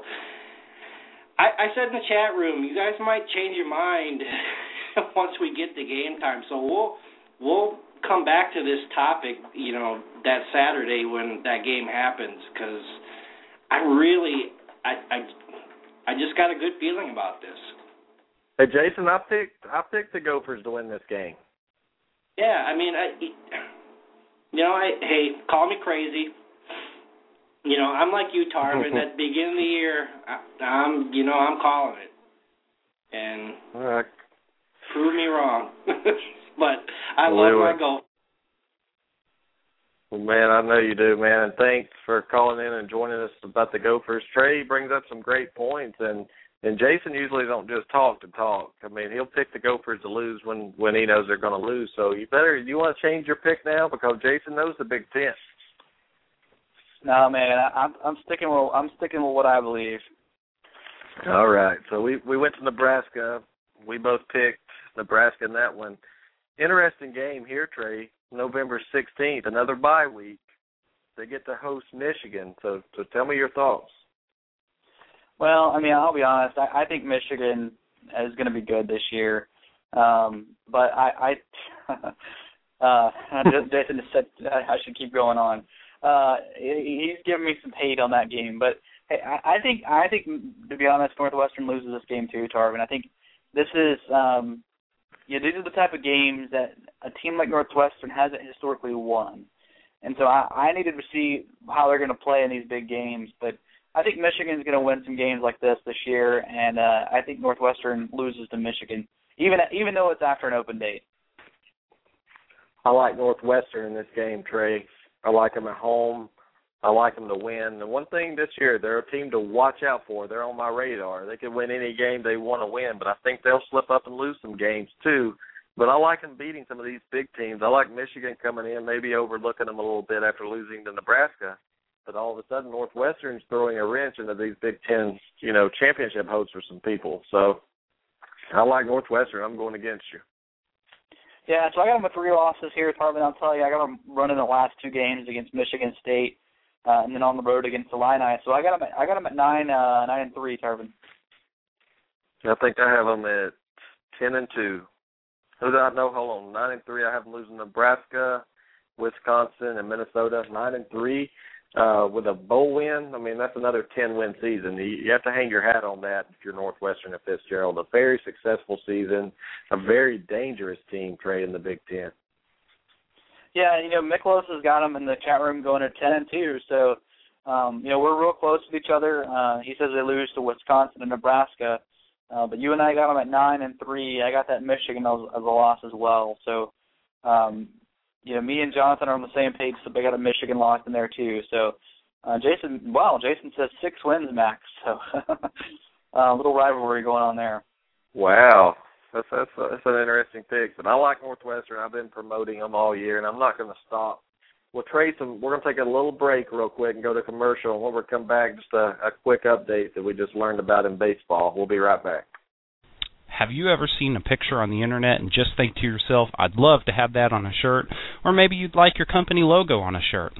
I, I said in the chat room, you guys might change your mind once we get to game time. So we'll we'll come back to this topic, you know, that Saturday when that game happens, because I really, I, I, I just got a good feeling about this. Hey, Jason, I picked I picked the Gophers to win this game. Yeah, I mean, I, you know, I, hey, call me crazy. You know, I'm like you, Tarvin. At the beginning of the year, I, I'm, you know, I'm calling it, and right. prove me wrong. but I Well, love my goal. Well, man, I know you do, man, and thanks for calling in and joining us about the Gophers. Trey brings up some great points, and And Jason usually don't just talk to talk. I mean, he'll pick the Gophers to lose when when he knows they're going to lose. So you better you want to change your pick now because Jason knows the Big Ten. No, man, I, I'm I'm sticking with I'm sticking with what I believe. All right, so we we went to Nebraska. We both picked Nebraska in that one. Interesting game here, Trey. November 16th, another bye week. They get to host Michigan. So, so tell me your thoughts. Well, I mean, I'll be honest. I, I think Michigan is going to be good this year, um, but I, I uh, Jason just said I should keep going on. Uh, he's giving me some hate on that game, but hey, I, I think I think to be honest, Northwestern loses this game too, Tarvin. I think this is um, know, these are the type of games that a team like Northwestern hasn't historically won. And so I, I needed to see how they're going to play in these big games. But I think Michigan's going to win some games like this this year, and uh, I think Northwestern loses to Michigan, even even though it's after an open date. I like Northwestern in this game, Trey. I like them at home. I like them to win. The one thing this year, they're a team to watch out for. They're on my radar. They could win any game they want to win, but I think they'll slip up and lose some games too. But I like them beating some of these big teams. I like Michigan coming in, maybe overlooking them a little bit after losing to Nebraska. But all of a sudden, Northwestern's throwing a wrench into these Big Ten, you know, championship hopes for some people. So I like Northwestern. I'm going against you. Yeah, so I got them with three losses here, Tarvin. I'll tell you, I got them running the last two games against Michigan State uh, and then on the road against Illini. So I got them. At, I got them at nine, uh, nine and three, Tarvin. I think I have them at ten and two. Who do I know? Hold on, nine and three. I have them losing Nebraska, Wisconsin, and Minnesota. Nine and three uh, with a bowl win. I mean, that's another ten win season. You, you have to hang your hat on that if you're Northwestern and Fitzgerald. A very successful season, a very dangerous team, Trey, in the Big Ten. Yeah, you know, Miklos has got him in the chat room going at ten and two. So, um, you know, we're real close with each other. Uh, he says they lose to Wisconsin and Nebraska, uh, but you and I got them at nine and three. I got that Michigan as, as a loss as well. So, um, you know, me and Jonathan are on the same page. So they got a Michigan loss in there too. So, uh, Jason, wow, Jason says six wins max. So, uh, little rivalry going on there. Wow, that's that's that's an interesting pick. But I like Northwestern. I've been promoting them all year, and I'm not going to stop. We'll trade some. We're going to take a little break real quick and go to commercial. And when we come back, just a, a quick update that we just learned about in baseball. We'll be right back. Have you ever seen a picture on the internet and just think to yourself, I'd love to have that on a shirt? Or maybe you'd like your company logo on a shirt?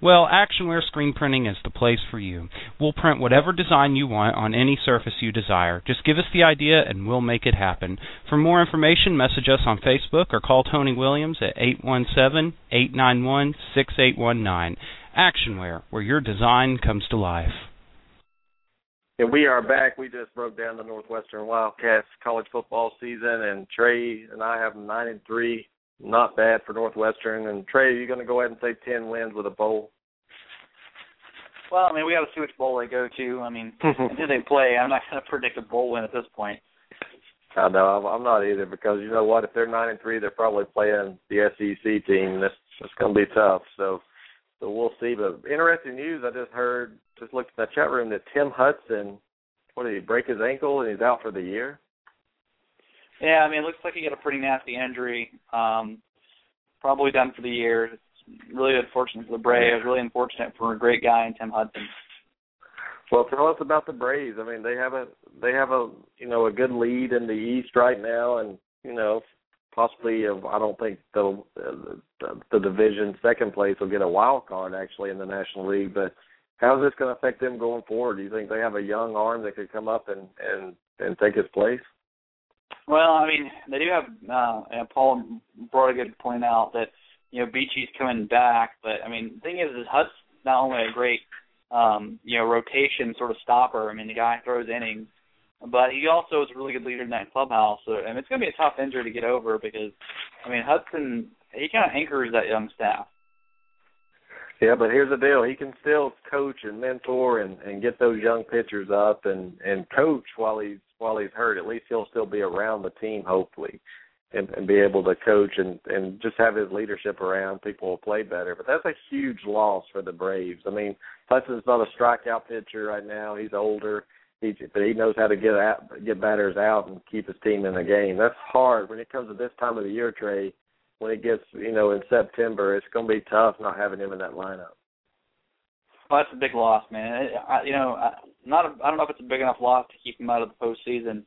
Well, Actionware Screen Printing is the place for you. We'll print whatever design you want on any surface you desire. Just give us the idea and we'll make it happen. For more information, message us on Facebook or call Tony Williams at 817-891-6819. Actionware, where your design comes to life. And we are back. We just broke down the Northwestern Wildcats college football season, and Trey and I have nine and three. Not bad for Northwestern. And Trey, are you going to go ahead and say ten wins with a bowl? Well, I mean, we got to see which bowl they go to. I mean, who they play. I'm not going to predict a bowl win at this point. I know I'm not either because you know what? If they're nine and three, they're probably playing the SEC team. That's that's going to be tough. So, so we'll see. But interesting news. I just heard, just looked in the chat room that Tim Hudson, what did he break his ankle and he's out for the year? Yeah, I mean, it looks like he got a pretty nasty injury. Um, probably done for the year. It's really unfortunate for the Braves. Really unfortunate for a great guy in Tim Hudson. Well, tell us about the Braves. I mean, they have a they have a you know a good lead in the East right now, and you know possibly uh, I don't think the, the the division second place will get a wild card actually in the National League. But how is this going to affect them going forward? Do you think they have a young arm that could come up and and and take his place? Well, I mean, they do have. Uh, and Paul brought a good point out that you know Beachy's coming back, but I mean, the thing is, is Hutt's not only a great um, you know rotation sort of stopper. I mean, the guy throws innings, but he also is a really good leader in that clubhouse. So, and it's going to be a tough injury to get over because, I mean, Hudson he kind of anchors that young staff. Yeah, but here's the deal: he can still coach and mentor and and get those young pitchers up and and coach while he's while he's hurt. At least he'll still be around the team, hopefully, and and be able to coach and and just have his leadership around. People will play better. But that's a huge loss for the Braves. I mean, Hudson's not a strikeout pitcher right now. He's older. He, but he knows how to get out, get batters out and keep his team in the game. That's hard when it comes to this time of the year, Trey. When it gets, you know, in September, it's going to be tough not having him in that lineup. Well, that's a big loss, man. I, you know, I, not. A, I don't know if it's a big enough loss to keep him out of the postseason,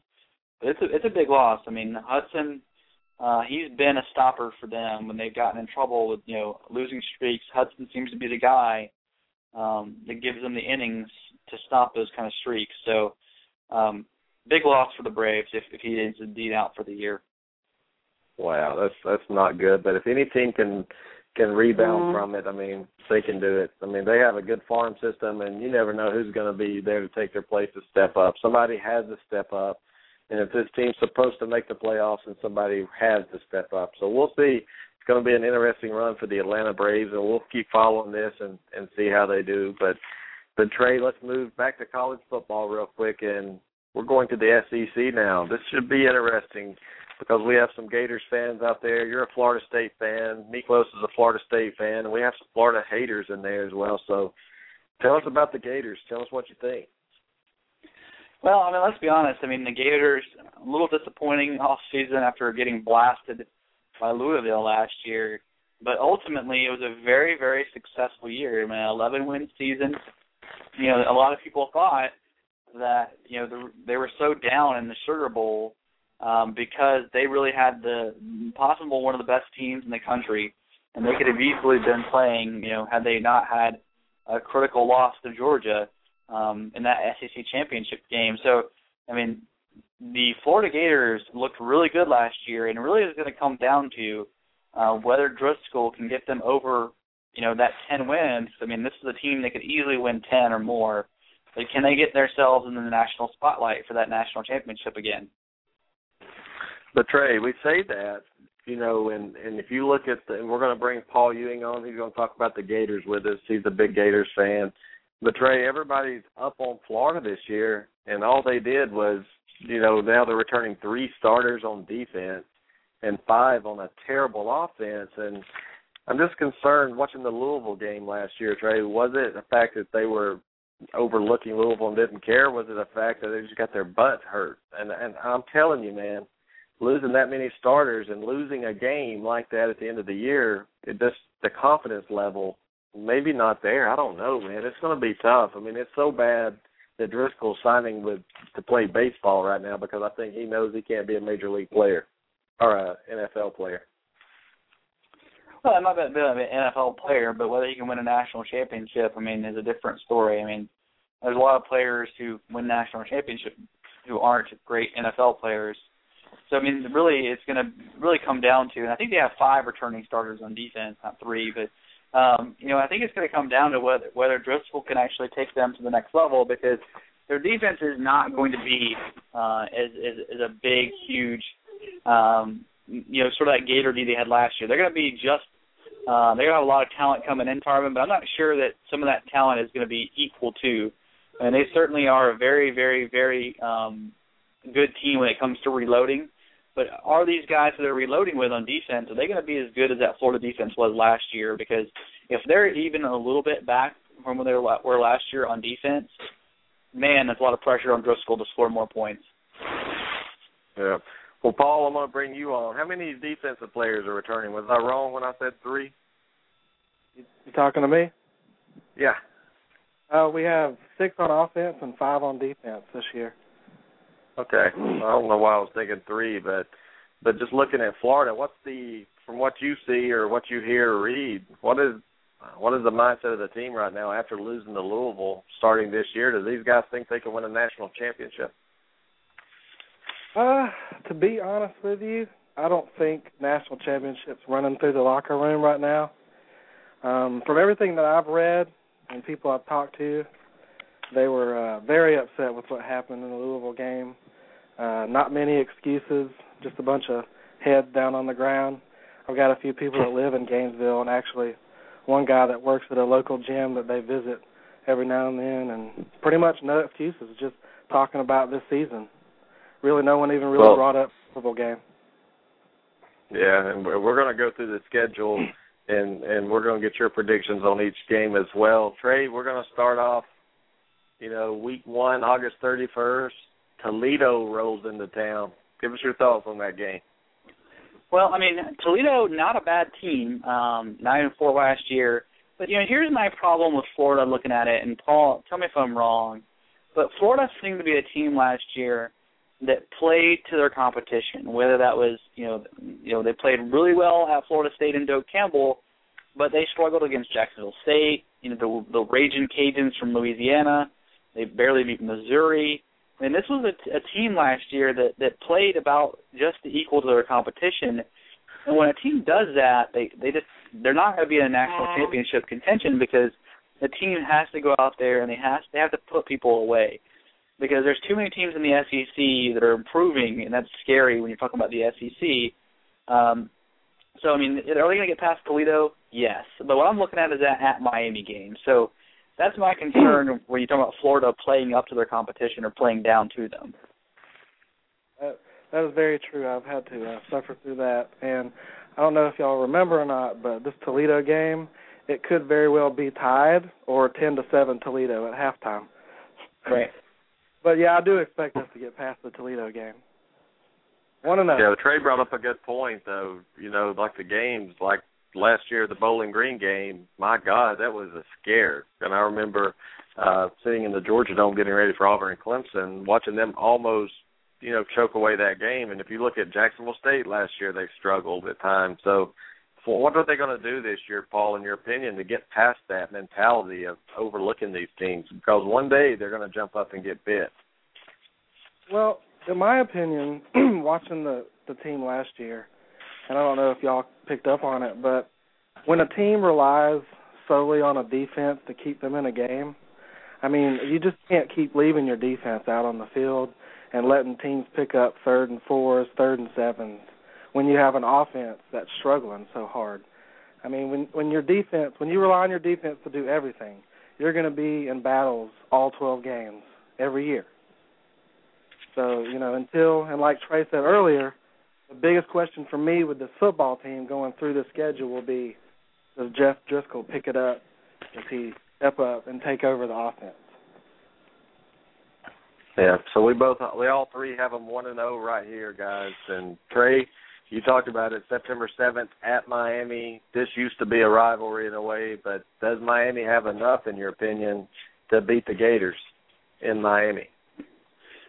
but it's a it's a big loss. I mean, Hudson, uh, he's been a stopper for them when they've gotten in trouble with you know losing streaks. Hudson seems to be the guy um, that gives them the innings to stop those kind of streaks. So, um, big loss for the Braves if if he is indeed out for the year. Wow, that's that's not good. But if any team can can rebound mm-hmm. from it, I mean, they can do it. I mean, they have a good farm system, and you never know who's going to be there to take their place to step up. Somebody has to step up, and if this team's supposed to make the playoffs, and somebody has to step up. So we'll see. It's going to be an interesting run for the Atlanta Braves, and we'll keep following this and and see how they do. But but Trey, let's move back to college football real quick, and we're going to the SEC now. This should be interesting because we have some Gators fans out there. You're a Florida State fan. Miklos is a Florida State fan, and we have some Florida haters in there as well. So tell us about the Gators. Tell us what you think. Well, I mean, let's be honest. I mean, the Gators a little disappointing off season after getting blasted by Louisville last year, but ultimately it was a very, very successful year. I mean, an 11 win season. You know, a lot of people thought that you know the, they were so down in the Sugar Bowl um, because they really had the possible one of the best teams in the country, and they could have easily been playing. You know, had they not had a critical loss to Georgia um, in that SEC championship game. So, I mean, the Florida Gators looked really good last year, and really is going to come down to uh, whether Driskel can get them over, you know, that 10 wins. I mean, this is a team that could easily win 10 or more. But can they get themselves in the national spotlight for that national championship again? But Trey, we say that, you know, and and if you look at the, and we're going to bring Paul Ewing on. He's going to talk about the Gators with us. He's a big Gators fan. But Trey, everybody's up on Florida this year, and all they did was, you know, now they're returning three starters on defense and five on a terrible offense. And I'm just concerned watching the Louisville game last year, Trey. Was it the fact that they were overlooking Louisville and didn't care? Was it the fact that they just got their butt hurt? And and I'm telling you, man, losing that many starters and losing a game like that at the end of the year, it just the confidence level maybe not there. I don't know, man. It's going to be tough. I mean, it's so bad that Driskel's signing with to play baseball right now because I think he knows he can't be a major league player or a NFL player. Well, I'm not be an NFL player, but whether he can win a national championship, I mean, is a different story. I mean, there's a lot of players who win national championships who aren't great NFL players. So I mean, really, it's going to really come down to, and I think they have five returning starters on defense, not three, but um, you know, I think it's going to come down to whether whether Driskel can actually take them to the next level because their defense is not going to be uh, as, as as a big, huge, um, you know, sort of that Gator D they had last year. They're going to be just uh, they're going to have a lot of talent coming in, Tarvin, but I'm not sure that some of that talent is going to be equal to. And they certainly are a very, very, very um, good team when it comes to reloading. But are these guys that they're reloading with on defense, are they going to be as good as that Florida defense was last year? Because if they're even a little bit back from where they were last year on defense, man, that's a lot of pressure on Driskel to score more points. Yeah. Well, Paul, I'm going to bring you on. How many defensive players are returning? Was I wrong when I said three? You talking to me? Yeah. Uh, we have six on offense and five on defense this year. Okay. I don't know why I was thinking three, but but just looking at Florida, what's the from what you see or what you hear or read, what is what is the mindset of the team right now after losing to Louisville starting this year? Do these guys think they can win a national championship? Uh, to be honest with you, I don't think national championships running through the locker room right now. Um, from everything that I've read and people I've talked to, they were uh, very upset with what happened in the Louisville game. Uh, not many excuses, just a bunch of heads down on the ground. I've got a few people that live in Gainesville, and actually one guy that works at a local gym that they visit every now and then, and pretty much no excuses, just talking about this season. Really, no one even really well, brought up football game. Yeah, and we're going to go through the schedule, and and we're going to get your predictions on each game as well. Trey, we're going to start off you know, week one, August 31st, Toledo rolls into town. Give us your thoughts on that game. Well, I mean, Toledo not a bad team, um, nine and four last year. But you know, here's my problem with Florida looking at it, and Paul, tell me if I'm wrong. But Florida seemed to be a team last year that played to their competition. Whether that was, you know, you know, they played really well at Florida State and Doak Campbell, but they struggled against Jacksonville State. You know, the the Raging Cajuns from Louisiana. They barely beat Missouri. Mean, this was a, a team last year that that played about just equal to their competition. And when a team does that, they they just they're not going to be in a national championship contention because the team has to go out there and they has they have to put people away because there's too many teams in the SEC that are improving, and that's scary when you're talking about the SEC. Um, so I mean, are they going to get past Toledo? Yes, but what I'm looking at is that at Miami game. So that's my concern when you talk about Florida playing up to their competition or playing down to them. That, that is very true. I've had to uh, suffer through that, and I don't know if y'all remember or not, but this Toledo game, it could very well be tied or ten to seven Toledo at halftime. Right. But yeah, I do expect us to get past the Toledo game. One and Yeah, the Trey brought up a good point though. You know, like the games, like last year the Bowling Green game. My God, that was a scare. And I remember uh sitting in the Georgia Dome getting ready for Auburn and Clemson, watching them almost, you know, choke away that game. And if you look at Jacksonville State last year, they struggled at times. So, what are they going to do this year, Paul? In your opinion, to get past that mentality of overlooking these teams? Because one day they're going to jump up and get bit. Well, in my opinion, watching the the team last year, and I don't know if y'all picked up on it, but when a team relies solely on a defense to keep them in a game, I mean, you just can't keep leaving your defense out on the field and letting teams pick up third and fours, third and sevens when you have an offense that's struggling so hard. I mean, when when your defense, when you rely on your defense to do everything, you're going to be in battles all 12 games every year. So, you know, until, and like Trey said earlier, the biggest question for me with this football team going through the schedule will be does Jeff Driskel pick it up? Does he step up and take over the offense? Yeah, so we both we all three have them one and zero oh right here, guys. And Trey, you talked about it, September seventh at Miami. This used to be a rivalry in a way, but does Miami have enough, in your opinion, to beat the Gators in Miami?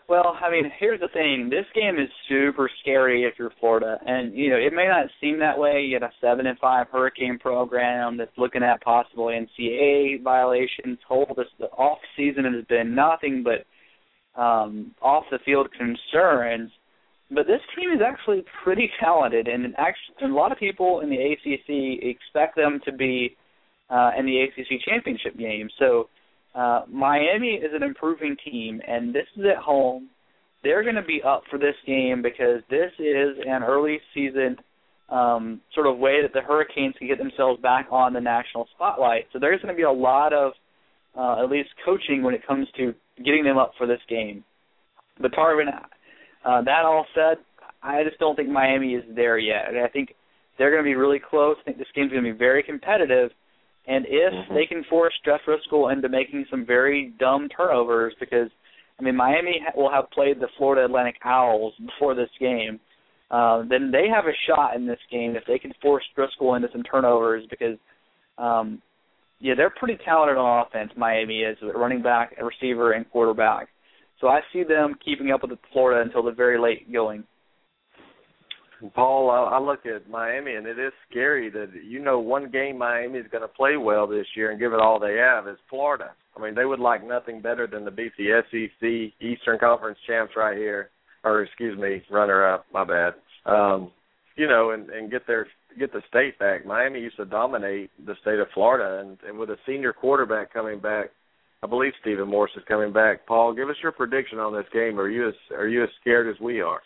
Well, I mean, here's the thing. This game is super scary if you're Florida, and you know it may not seem that way. You got a seven and five Hurricane program that's looking at possible NCAA violations. Whole this the off season has been nothing but um, off the field concerns. But this team is actually pretty talented, and actually a lot of people in the ACC expect them to be uh, in the ACC championship game. So uh, Miami is an improving team, and this is at home. They're going to be up for this game because this is an early season um, sort of way that the Hurricanes can get themselves back on the national spotlight. So there's going to be a lot of uh, at least coaching when it comes to getting them up for this game. But Tarvin, uh, that all said, I just don't think Miami is there yet. I think they're going to be really close. I think this game's going to be very competitive. And if mm-hmm. they can force Jeff Driskel into making some very dumb turnovers, because I mean Miami will have played the Florida Atlantic Owls before this game, uh, then they have a shot in this game if they can force Driskel into some turnovers. Because um, yeah, they're pretty talented on offense. Miami is with running back, receiver, and quarterback. So I see them keeping up with Florida until the very late going. Paul, I, I look at Miami, and it is scary that you know one game Miami is going to play well this year and give it all they have is Florida. I mean, they would like nothing better than to beat the SEC Eastern Conference champs right here, or excuse me, runner up. My bad. Um, you know, and and get their get the state back. Miami used to dominate the state of Florida, and, and with a senior quarterback coming back, I believe Stephen Morris is coming back. Paul, give us your prediction on this game. Are you as are you as scared as we are?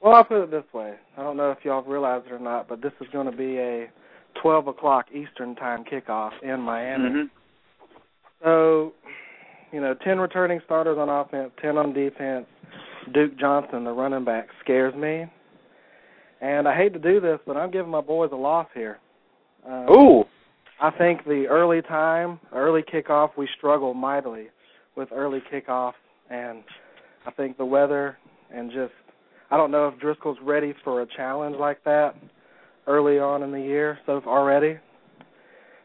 Well, I'll put it this way. I don't know if y'all realize it or not, but this is going to be a 12 o'clock Eastern time kickoff in Miami. Mm-hmm. So, you know, 10 returning starters on offense, 10 on defense. Duke Johnson, the running back, scares me. And I hate to do this, but I'm giving my boys a loss here. Um, Ooh. I think the early time, early kickoff, we struggle mightily with early kickoff, and I think the weather and just I don't know if Driskel's ready for a challenge like that early on in the year so already.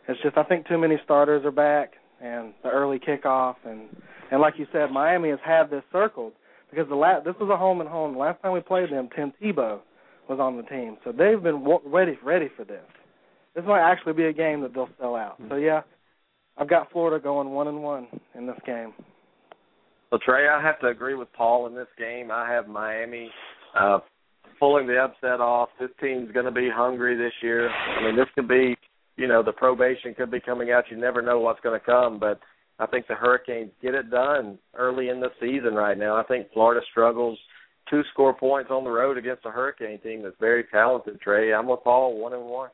It's just I think too many starters are back and the early kickoff and and like you said, Miami has had this circled because the last this was a home and home. The last time we played them, Tim Tebow was on the team, so they've been ready ready for this. This might actually be a game that they'll sell out. So yeah, I've got Florida going one and one in this game. Well, Trey, I have to agree with Paul in this game. I have Miami uh, pulling the upset off. This team's going to be hungry this year. I mean, this could be, you know, the probation could be coming out. You never know what's going to come, but I think the Hurricanes get it done early in the season right now. I think Florida struggles to score points on the road against a Hurricane team that's very talented. Trey, I'm with Paul, one and one.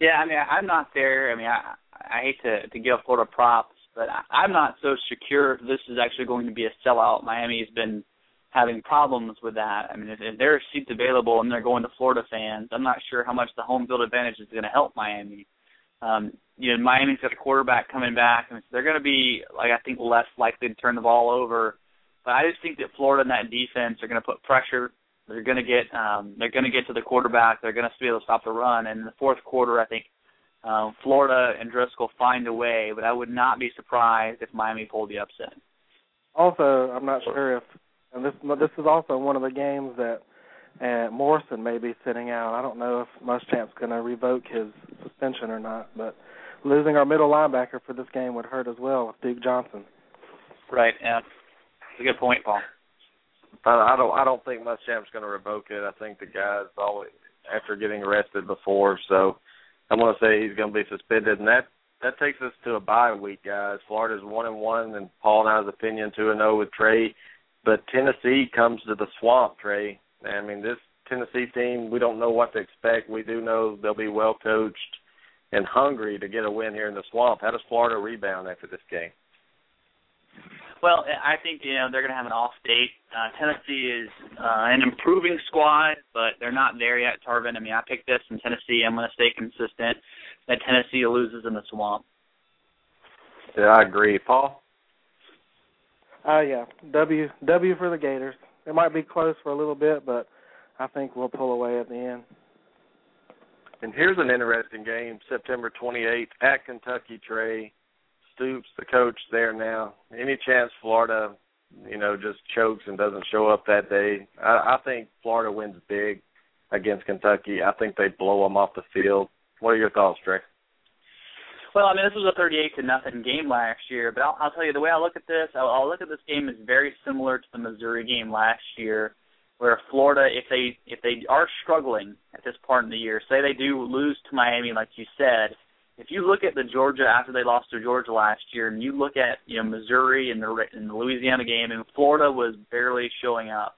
Yeah, I mean, I'm not there. I mean, I I hate to to give Florida props, but I'm not so secure this is actually going to be a sellout. Miami has been having problems with that. I mean, if, if there are seats available and they're going to Florida fans, I'm not sure how much the home field advantage is going to help Miami. Um, you know, Miami's got a quarterback coming back, and they're going to be like I think less likely to turn the ball over. But I just think that Florida and that defense are going to put pressure. They're going to get um, they're going to get to the quarterback. They're going to be able to stop the run. And in the fourth quarter, I think um, Florida and Driskel find a way. But I would not be surprised if Miami pulled the upset. Also, I'm not sure if and this this is also one of the games that uh, Morrison may be sitting out. I don't know if Muschamp's going to revoke his suspension or not, but losing our middle linebacker for this game would hurt as well with Duke Johnson. Right. Yeah. That's a good point, Paul. I don't. I don't think Muschamp's going to revoke it. I think the guy's always after getting arrested before, so I'm going to say he's going to be suspended, and that that takes us to a bye week, guys. Florida's one and one, and Paul and I's opinion two and zero with Trey but Tennessee comes to the swamp, Trey. I mean, this Tennessee team, we don't know what to expect. We do know they'll be well coached and hungry to get a win here in the swamp. How does Florida rebound after this game? Well, I think you know they're going to have an off date. Uh, Tennessee is uh, an improving squad, but they're not there yet. Tarvin, I mean, I picked this in Tennessee. I'm going to stay consistent. That Tennessee loses in the swamp. Yeah, I agree, Paul. Uh yeah, W W for the Gators. It might be close for a little bit, but I think we'll pull away at the end. And here's an interesting game, September 28th at Kentucky. Trey Stoops, the coach there now. Any chance Florida, you know, just chokes and doesn't show up that day? I, I think Florida wins big against Kentucky. I think they blow them off the field. What are your thoughts, Trey? Well, I mean, this was a 38 to nothing game last year, but I'll, I'll tell you the way I look at this. I'll, I'll look at this game as very similar to the Missouri game last year, where Florida, if they if they are struggling at this part in the year, say they do lose to Miami, like you said, if you look at the Georgia after they lost to Georgia last year, and you look at you know Missouri and the in the Louisiana game, and Florida was barely showing up.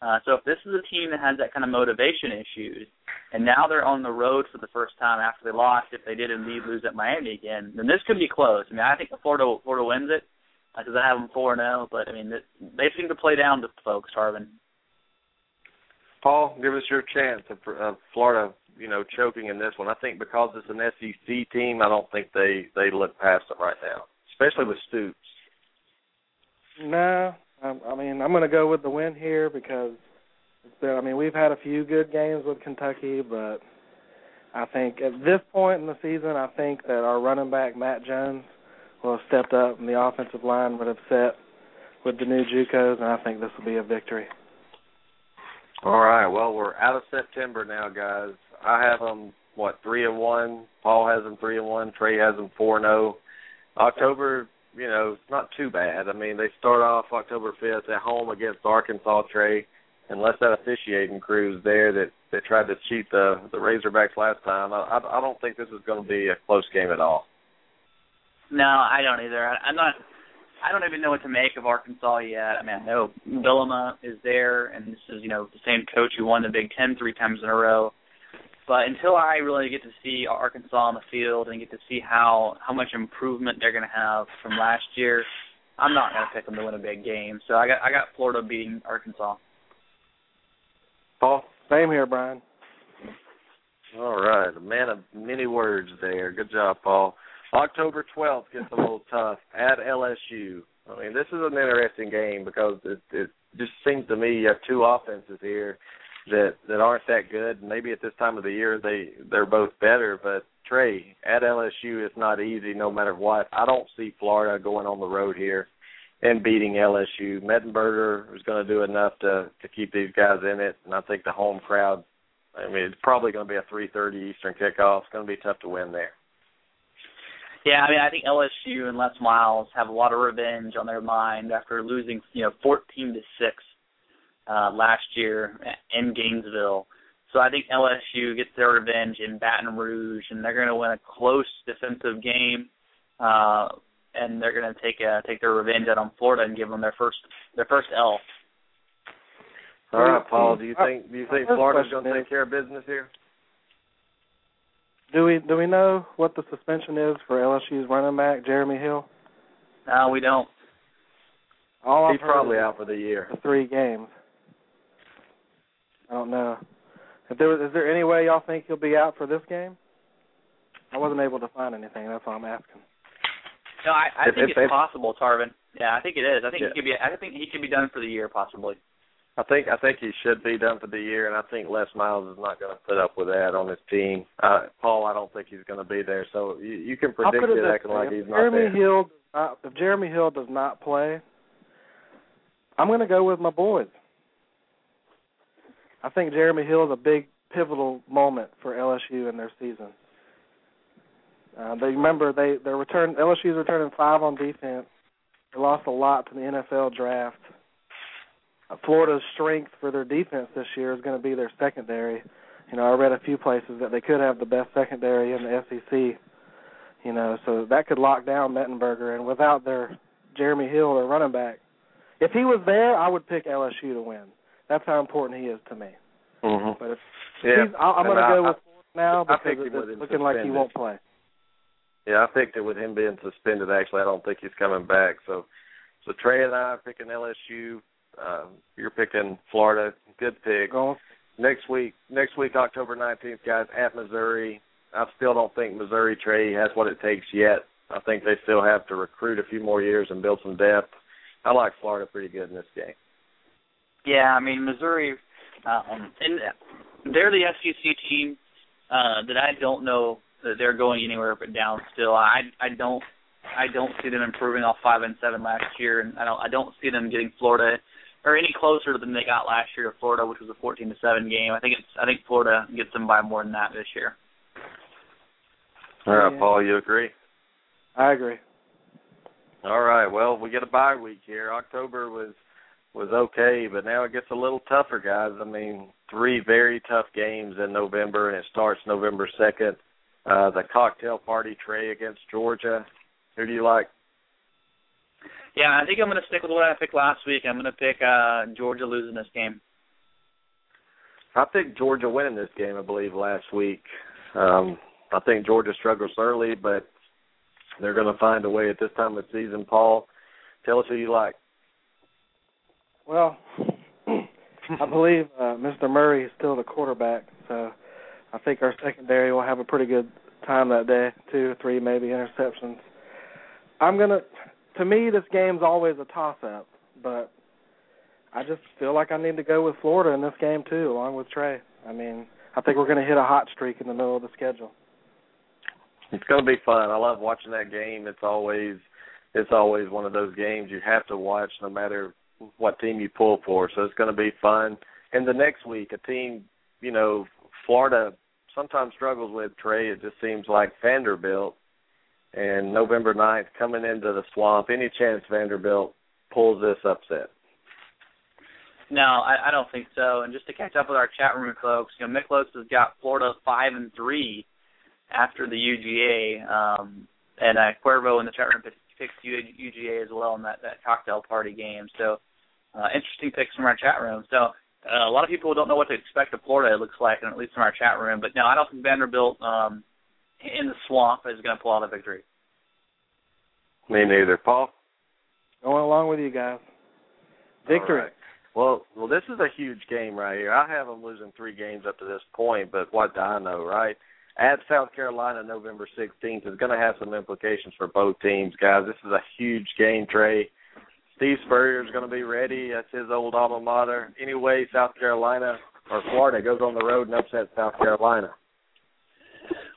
Uh, so if this is a team that has that kind of motivation issues, and now they're on the road for the first time after they lost, if they did indeed lose at Miami again, then this could be close. I mean, I think Florida Florida wins it because uh, I have them four zero, but I mean they seem to play down to folks, Tarvin. Paul, give us your chance of, of Florida, you know, choking in this one. I think because it's an SEC team, I don't think they they look past it right now, especially with Stoops. No, I mean, I'm going to go with the win here because it's been, I mean, we've had a few good games with Kentucky, but I think at this point in the season, I think that our running back Matt Jones will have stepped up, and the offensive line would have set with the new JUCOs, and I think this will be a victory. All right. Well, we're out of September now, guys. I have them what three and one. Paul has them three and one. Trey has them four and zero. Oh. October you know, it's not too bad. I mean, they start off October 5th at home against Arkansas Trey, unless that officiating crew's there that that tried to cheat the the Razorbacks last time. I I, don't think this is going to be a close game at all. No, I don't either. I, I'm not. I don't even know what to make of Arkansas yet. I mean, I know Bielema is there, and this is you know the same coach who won the Big Ten three times in a row. But until I really get to see Arkansas on the field and get to see how how much improvement they're going to have from last year, I'm not going to pick them to win a big game. So I got I got Florida beating Arkansas. Paul, same here, Brian. All right, a man of many words there. Good job, Paul. October 12th gets a little tough at LSU. I mean, this is an interesting game because it, it just seems to me you have two offenses here that that aren't that good. Maybe at this time of the year they they're both better, but Trey at LSU is not easy no matter what. I don't see Florida going on the road here and beating LSU. Mettenberger is going to do enough to to keep these guys in it, and I think the home crowd. I mean, it's probably going to be a 3:30 Eastern kickoff. It's going to be tough to win there. Yeah, I mean, I think LSU and Les Miles have a lot of revenge on their mind after losing, you know, 14 to six uh, last year in Gainesville. So I think LSU gets their revenge in Baton Rouge, and they're going to win a close defensive game, uh, and they're going to take a, take their revenge out on Florida and give them their first their first L. All right, Paul. Do you think do you think Florida's going to take care of business here? Do we do we know what the suspension is for LSU's running back Jeremy Hill? No, we don't. All He's probably out for the year. is three games. I don't know. If there is there any way y'all think he'll be out for this game? I wasn't able to find anything. That's all I'm asking. No, I, I If- think if- it's if- possible, Tarvin. Yeah, I think it is. I think Yeah. he could be. I think he could be done for the year, possibly. I think I think he should be done for the year, and I think Les Miles is not going to put up with that on his team. Uh, Paul, I don't think he's going to be there. So you, you can predict it it acting way. like if he's not Jeremy there. Hill does not, if Jeremy Hill does not play, I'm going to go with my boys. I think Jeremy Hill is a big pivotal moment for LSU in their season. Uh, they remember they their return LSU's returning five on defense. They lost a lot to the NFL draft. Uh, Florida's strength for their defense this year is going to be their secondary. You know, I read a few places that they could have the best secondary in the SEC. You know, so that could lock down Mettenberger. And without their Jeremy Hill, their running back, if he was there, I would pick LSU to win. That's how important he is to me. Mm-hmm. But if Yeah, he's, I, I'm going to go I- with Florida now because it's looking like he won't play. Yeah, I picked it with him being suspended. Actually, I don't think he's coming back. So, so Trey and I are picking LSU. Um, you're picking Florida. Good pick. Going Next week, next week, October 19th, guys, at Missouri. I still don't think Missouri Trey has what it takes yet. I think they still have to recruit a few more years and build some depth. I like Florida pretty good in this game. Yeah, I mean Missouri, um, and they're the SEC team uh, that I don't know that they're going anywhere but down. Still, I I don't I don't see them improving off five and seven last year, and I don't I don't see them getting Florida or any closer than they got last year to Florida, which was a fourteen to seven game. I think it's I think Florida gets them by more than that this year. All right, Yeah. Paul, you agree? I agree. All right. Well, we get a bye week here. October was was okay, but now it gets a little tougher, guys. I mean, three very tough games in November, and it starts November second. Uh, the cocktail party Trey against Georgia. Who do you like? Yeah, I think I'm going to stick with what I picked last week. I'm going to pick uh, Georgia losing this game. I picked Georgia winning this game. I believe last week. Um, I think Georgia struggles early, but they're going to find a way at this time of season. Paul, tell us who you like. Well, I believe uh, Mr. Murray is still the quarterback, so I think our secondary will have a pretty good time that day. Two, or three, maybe interceptions. I'm gonna. To me, this game's always a toss-up, but I just feel like I need to go with Florida in this game too, along with Trey. I mean, I think we're going to hit a hot streak in the middle of the schedule. It's going to be fun. I love watching that game. It's always it's always one of those games you have to watch no matter what team you pull for. So it's going to be fun. And the next week, a team, you know, Florida sometimes struggles with Trey. It just seems like Vanderbilt and November 9th coming into the swamp. Any chance Vanderbilt pulls this upset? No, I, I don't think so. And just to catch up with our chat room folks, you know, Miklos has got Florida five and three after the UGA, um, and uh, Cuervo in the chat room picks UGA as well in that that cocktail party game. So uh, interesting picks from our chat room. So uh, a lot of people don't know what to expect of Florida. It looks like, and at least from our chat room. But no, I don't think Vanderbilt um, in the swamp is going to pull out a victory. Me neither. Paul? Going along with you guys. Victory. All right. Well, well, this is a huge game right here. I have them losing three games up to this point, but what do I know, right? at South Carolina November 16th is going to have some implications for both teams, guys. This is a huge game, Trey. Steve Spurrier is going to be ready. That's his old alma mater. Anyway, South Carolina or Florida goes on the road and upsets South Carolina.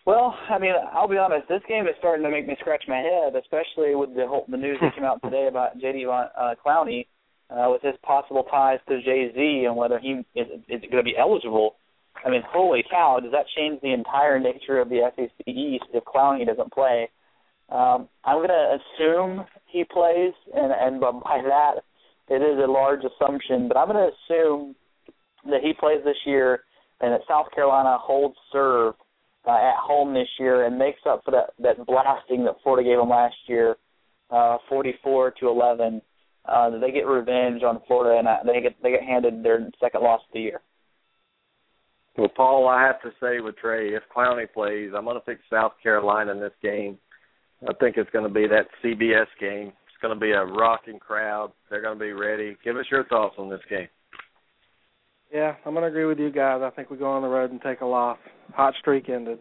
Well, I mean, I'll be honest. This game is starting to make me scratch my head, especially with the whole the news that came out today about JD uh, Clowney uh, with his possible ties to Jay Z and whether he is, is going to be eligible. I mean, holy cow! Does that change the entire nature of the SEC East if Clowney doesn't play? Um, I'm going to assume he plays, and and by that, it is a large assumption. But I'm going to assume that he plays this year, and that South Carolina holds serve uh, at home this year and makes up for that that blasting that Florida gave them last year, uh, 44 to 11. Uh, they get revenge on Florida and uh, they get they get handed their second loss of the year. Well, Paul, I have to say with Trey, if Clowney plays, I'm going to pick South Carolina in this game. I think it's going to be that CBS game. It's going to be a rocking crowd. They're going to be ready. Give us your thoughts on this game. Yeah, I'm going to agree with you guys. I think we go on the road and take a loss. Hot streak ended.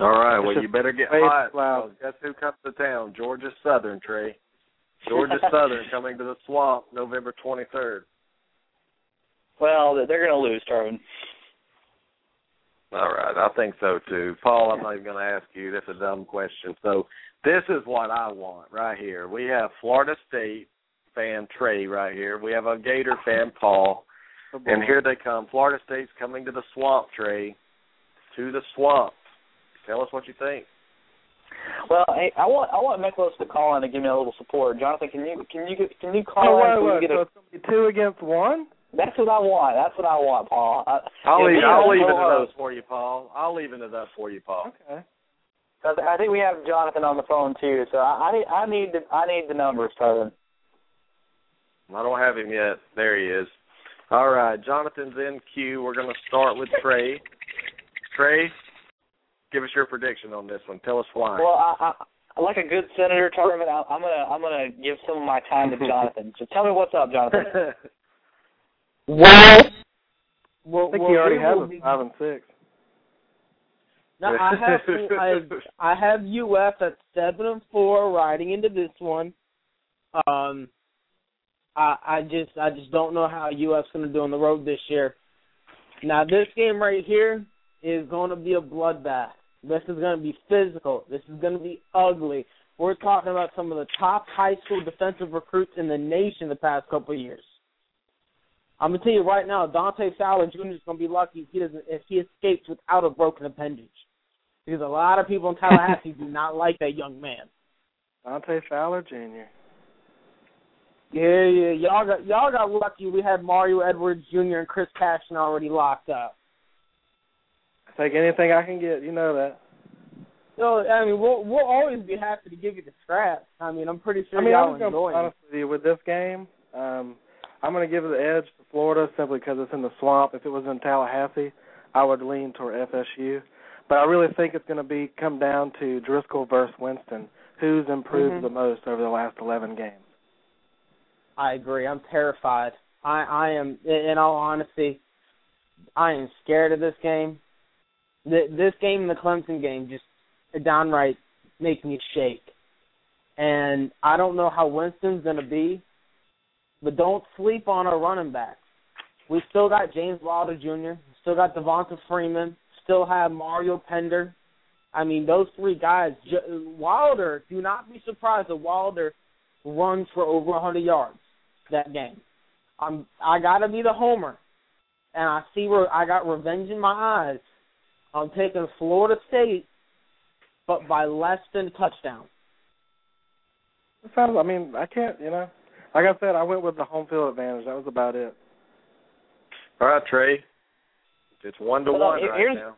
All right. Well, you better get hot. Loud. Guess who comes to town? Georgia Southern, Trey. Georgia Southern coming to the Swamp November 23rd. Well, they're going to lose, Tarvin. All right, I think so too. Paul, I'm not even going to ask you. That's a dumb question. So this is what I want right here. We have Florida State fan Trey right here. We have a Gator fan Paul, oh, and here they come. Florida State's coming to the Swamp, Trey. To the Swamp. Tell us what you think. Well, hey, I want I want Miklos to call in and give me a little support. Jonathan, can you can you can you call oh, in? wait, so we wait. get So a, it's going to be two against one? That's what I want. That's what I want, Paul. I, I'll leave, I'll leave it co-hosts. up for you, Paul. I'll leave it up for you, Paul. Okay. I I think we have Jonathan on the phone too, so I, I need I need the I need the numbers, Tarvin. I don't have him yet. There he is. All right, Jonathan's in queue. We're going to start with Trey. Trey, give us your prediction on this one. Tell us why. Well, I, I like a good senator. I, I'm gonna I'm gonna give some of my time to Jonathan. so tell me what's up, Jonathan. Well, well, I think well, he already we has will a be- five and six. No, I have I I have UF at seven and four riding into this one. Um, I I just I just don't know how UF's going to do on the road this year. Now this game right here is going to be a bloodbath. This is going to be physical. This is going to be ugly. We're talking about some of the top high school defensive recruits in the nation the past couple of years. I'm gonna tell you right now, Dante Fowler Jr. is gonna be lucky if he doesn't if he escapes without a broken appendage, because a lot of people in Tallahassee do not like that young man. Dante Fowler Jr. Yeah, yeah, y'all got y'all got lucky. We had Mario Edwards Jr. and Chris Casher already locked up. I take anything I can get. You know that. So I mean, we'll we'll always be happy to give you the scraps. I mean, I'm pretty sure I mean, y'all I'm going to enjoy be it. honest with with this game. Um, I'm going to give the edge to Florida simply because it's in the swamp. If it was in Tallahassee, I would lean toward FSU. But I really think it's going to be come down to Driskel versus Winston. Who's improved Mhm. the most over the last 11 games? I agree. I'm terrified. I I am in all honesty, I am scared of this game. This game and the Clemson game just downright make me shake. And I don't know how Winston's going to be, but don't sleep on our running backs. We still got James Wilder Jr., still got Devonta Freeman, still have Mario Pender. I mean, those three guys. Wilder, do not be surprised that Wilder runs for over 100 yards that game. I'm I gotta be the homer, and I see where I got revenge in my eyes. I'm taking Florida State, but by less than a touchdown. Sounds. I mean, I can't. You know, like I said, I went with the home field advantage. That was about it. All right, Trey. It's one to one right here's- now.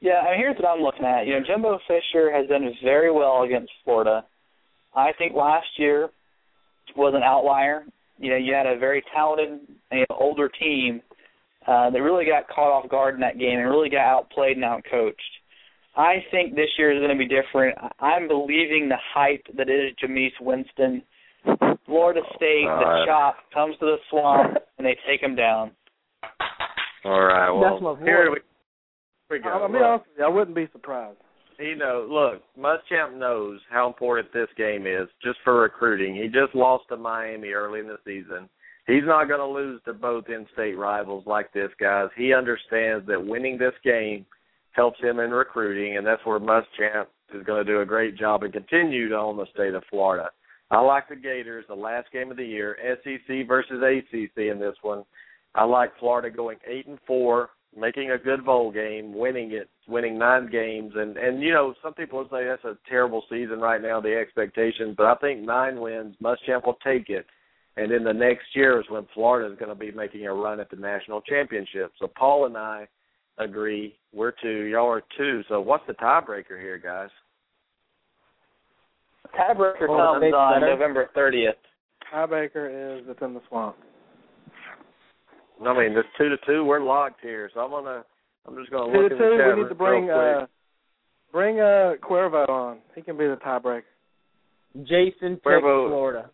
Yeah, I mean, here's what I'm looking at. You know, Jimbo Fisher has done very well against Florida. I think last year was an outlier. You know, you had a very talented, you know, older team uh, that really got caught off guard in that game and really got outplayed and outcoached. I think this year is going to be different. I- I'm believing the hype that is Jameis Winston. Florida oh, State, All the chop comes to the swamp and they take him down. All right. Well, That's my here voice. we we go. I'll be honest with you, I wouldn't be surprised. You know, Look, Muschamp knows how important this game is just for recruiting. He just lost to Miami early in the season. He's not going to lose to both in-state rivals like this, guys. He understands that winning this game helps him in recruiting, and that's where Muschamp is going to do a great job and continue to own the state of Florida. I like the Gators, the last game of the year, SEC versus ACC in this one. I like Florida going eight and four, making a good bowl game, winning it, winning nine games, and and you know some people would say that's a terrible season right now, the expectations, but I think nine wins, Muschamp will take it, and then the next year is when Florida is going to be making a run at the national championship. So Paul and I agree we're two, y'all are two. So what's the tiebreaker here, guys? Tiebreaker Well, comes on better. November 30th. Tiebreaker is it's in the swamp. I mean, it's two to two. We're locked here, so I'm gonna. I'm just gonna Two look to in the two. chat We need to bring uh, bring uh Cuervo on. He can be the tiebreaker. Jason picks Cuervo- Florida.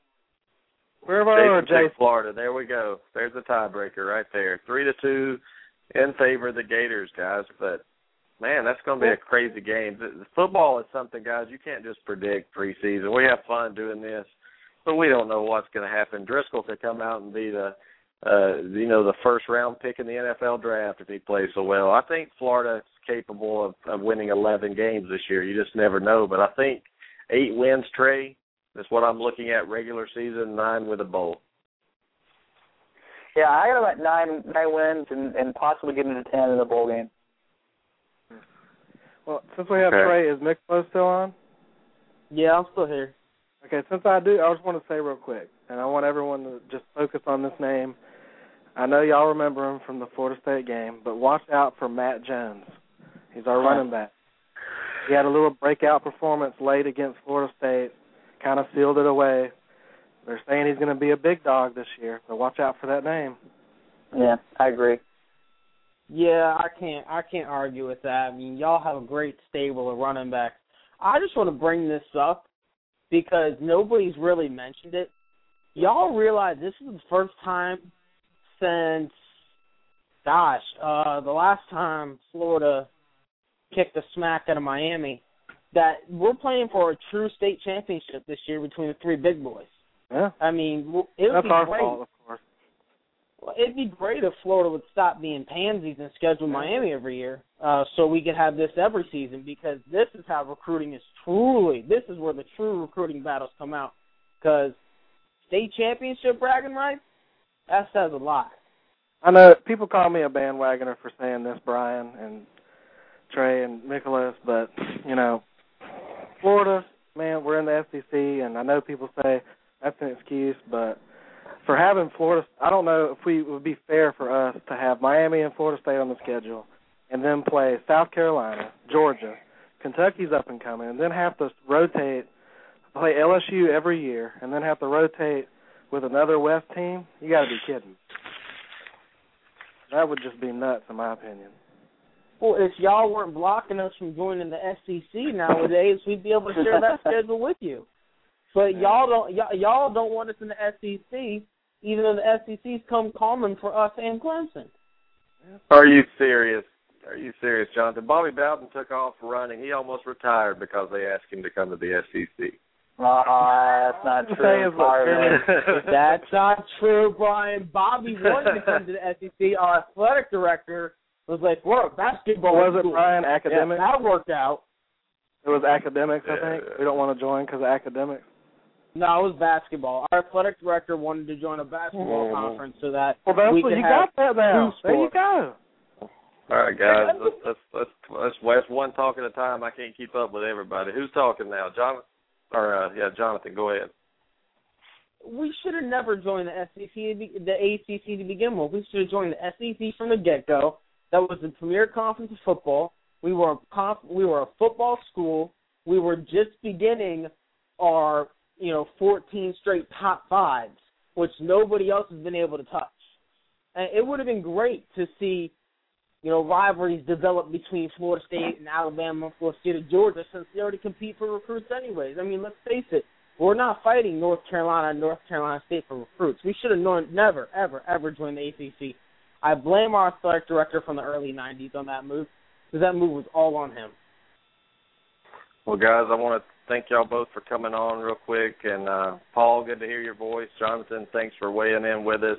Cuervo Jason or picked Jason? Florida. There we go. There's the tiebreaker right there. Three to two in favor of the Gators, guys. But man, that's going to be a crazy game. Football is something, guys. You can't just predict preseason. We have fun doing this, but we don't know what's going to happen. Driskel could come out and be the, uh, you know, the first round pick in the NFL draft if he plays so well. I think Florida is capable of, of winning 11 games this year. You just never know. But I think eight wins, Trey. That's what I'm looking at regular season, nine with a bowl. Yeah, I got about nine nine wins and, and possibly getting to ten in the bowl game. Well, since we have Okay. Trey, is Miklos still on? Yeah, I'm still here. Okay, since I do, I just want to say real quick, and I want everyone to just focus on this name. I know y'all remember him from the Florida State game, but watch out for Matt Jones. He's our running back. He had a little breakout performance late against Florida State, kind of sealed it away. They're saying he's going to be a big dog this year, so watch out for that name. Yeah, I agree. Yeah, I can't I can't argue with that. I mean, y'all have a great stable of running backs. I just want to bring this up because nobody's really mentioned it. Y'all realize this is the first time since gosh, uh the last time Florida kicked the smack out of Miami that we're playing for a true state championship this year between the three big boys. Yeah, I mean, it would that's be our great. fault, of course. Well, it'd be great if Florida would stop being pansies and schedule Miami every year, uh, so we could have this every season. Because this is how recruiting is truly. This is where the true recruiting battles come out. Because state championship bragging rights, that says a lot. I know people call me a bandwagoner for saying this, Brian and Trey and Nicholas, but you know, Florida, man, we're in the SEC, and I know people say that's an excuse, but for having Florida, I don't know if we it would be fair for us to have Miami and Florida State on the schedule, and then play South Carolina, Georgia, Kentucky's up and coming, and then have to rotate, play LSU every year, and then have to rotate with another West team. You got to be kidding. That would just be nuts, in my opinion. Well, if y'all weren't blocking us from joining the SEC nowadays, we'd be able to share that schedule with you. But y'all don't y'all, y'all don't want us in the SEC, even though the SEC's come calling for us and Clemson. Are you serious? Are you serious, Jonathan? Bobby Bowden took off running. He almost retired because they asked him to come to the SEC. Uh, that's not true. is Byron. That's not true, Brian. Bobby wanted to come to the SEC. Our athletic director was like, "Look, basketball." was is it cool." Brian Yeah, academic? that worked out. It was academics, I think. Yeah. We don't want to join because of academics. No, it was basketball. Our athletic director wanted to join a basketball Mhm. conference so that Well, that's we could you have got that now. There you go. All right, guys. Let's let's let's let's that's one talk at a time. I can't keep up with everybody. Who's talking now, Jonathan? Or uh, yeah, Jonathan. Go ahead. we should have never joined the SEC, to be- the ACC to begin with. We should have joined the SEC from the get go. That was the premier conference of football. We were a conf- we were a football school. We were just beginning our you know 14 straight top fives, which nobody else has been able to touch. And it would have been great to see you know rivalries develop between Florida State and Alabama, Florida State and Georgia, since they already compete for recruits anyways. I mean, let's face it. We're not fighting North Carolina and North Carolina State for recruits. We should have known, never, ever, ever joined the ACC. I blame our athletic director from the early 90s on that move. because that move was all on him. Well, guys, I want to thank y'all both for coming on real quick. And uh, Paul, good to hear your voice. Jonathan, thanks for weighing in with us.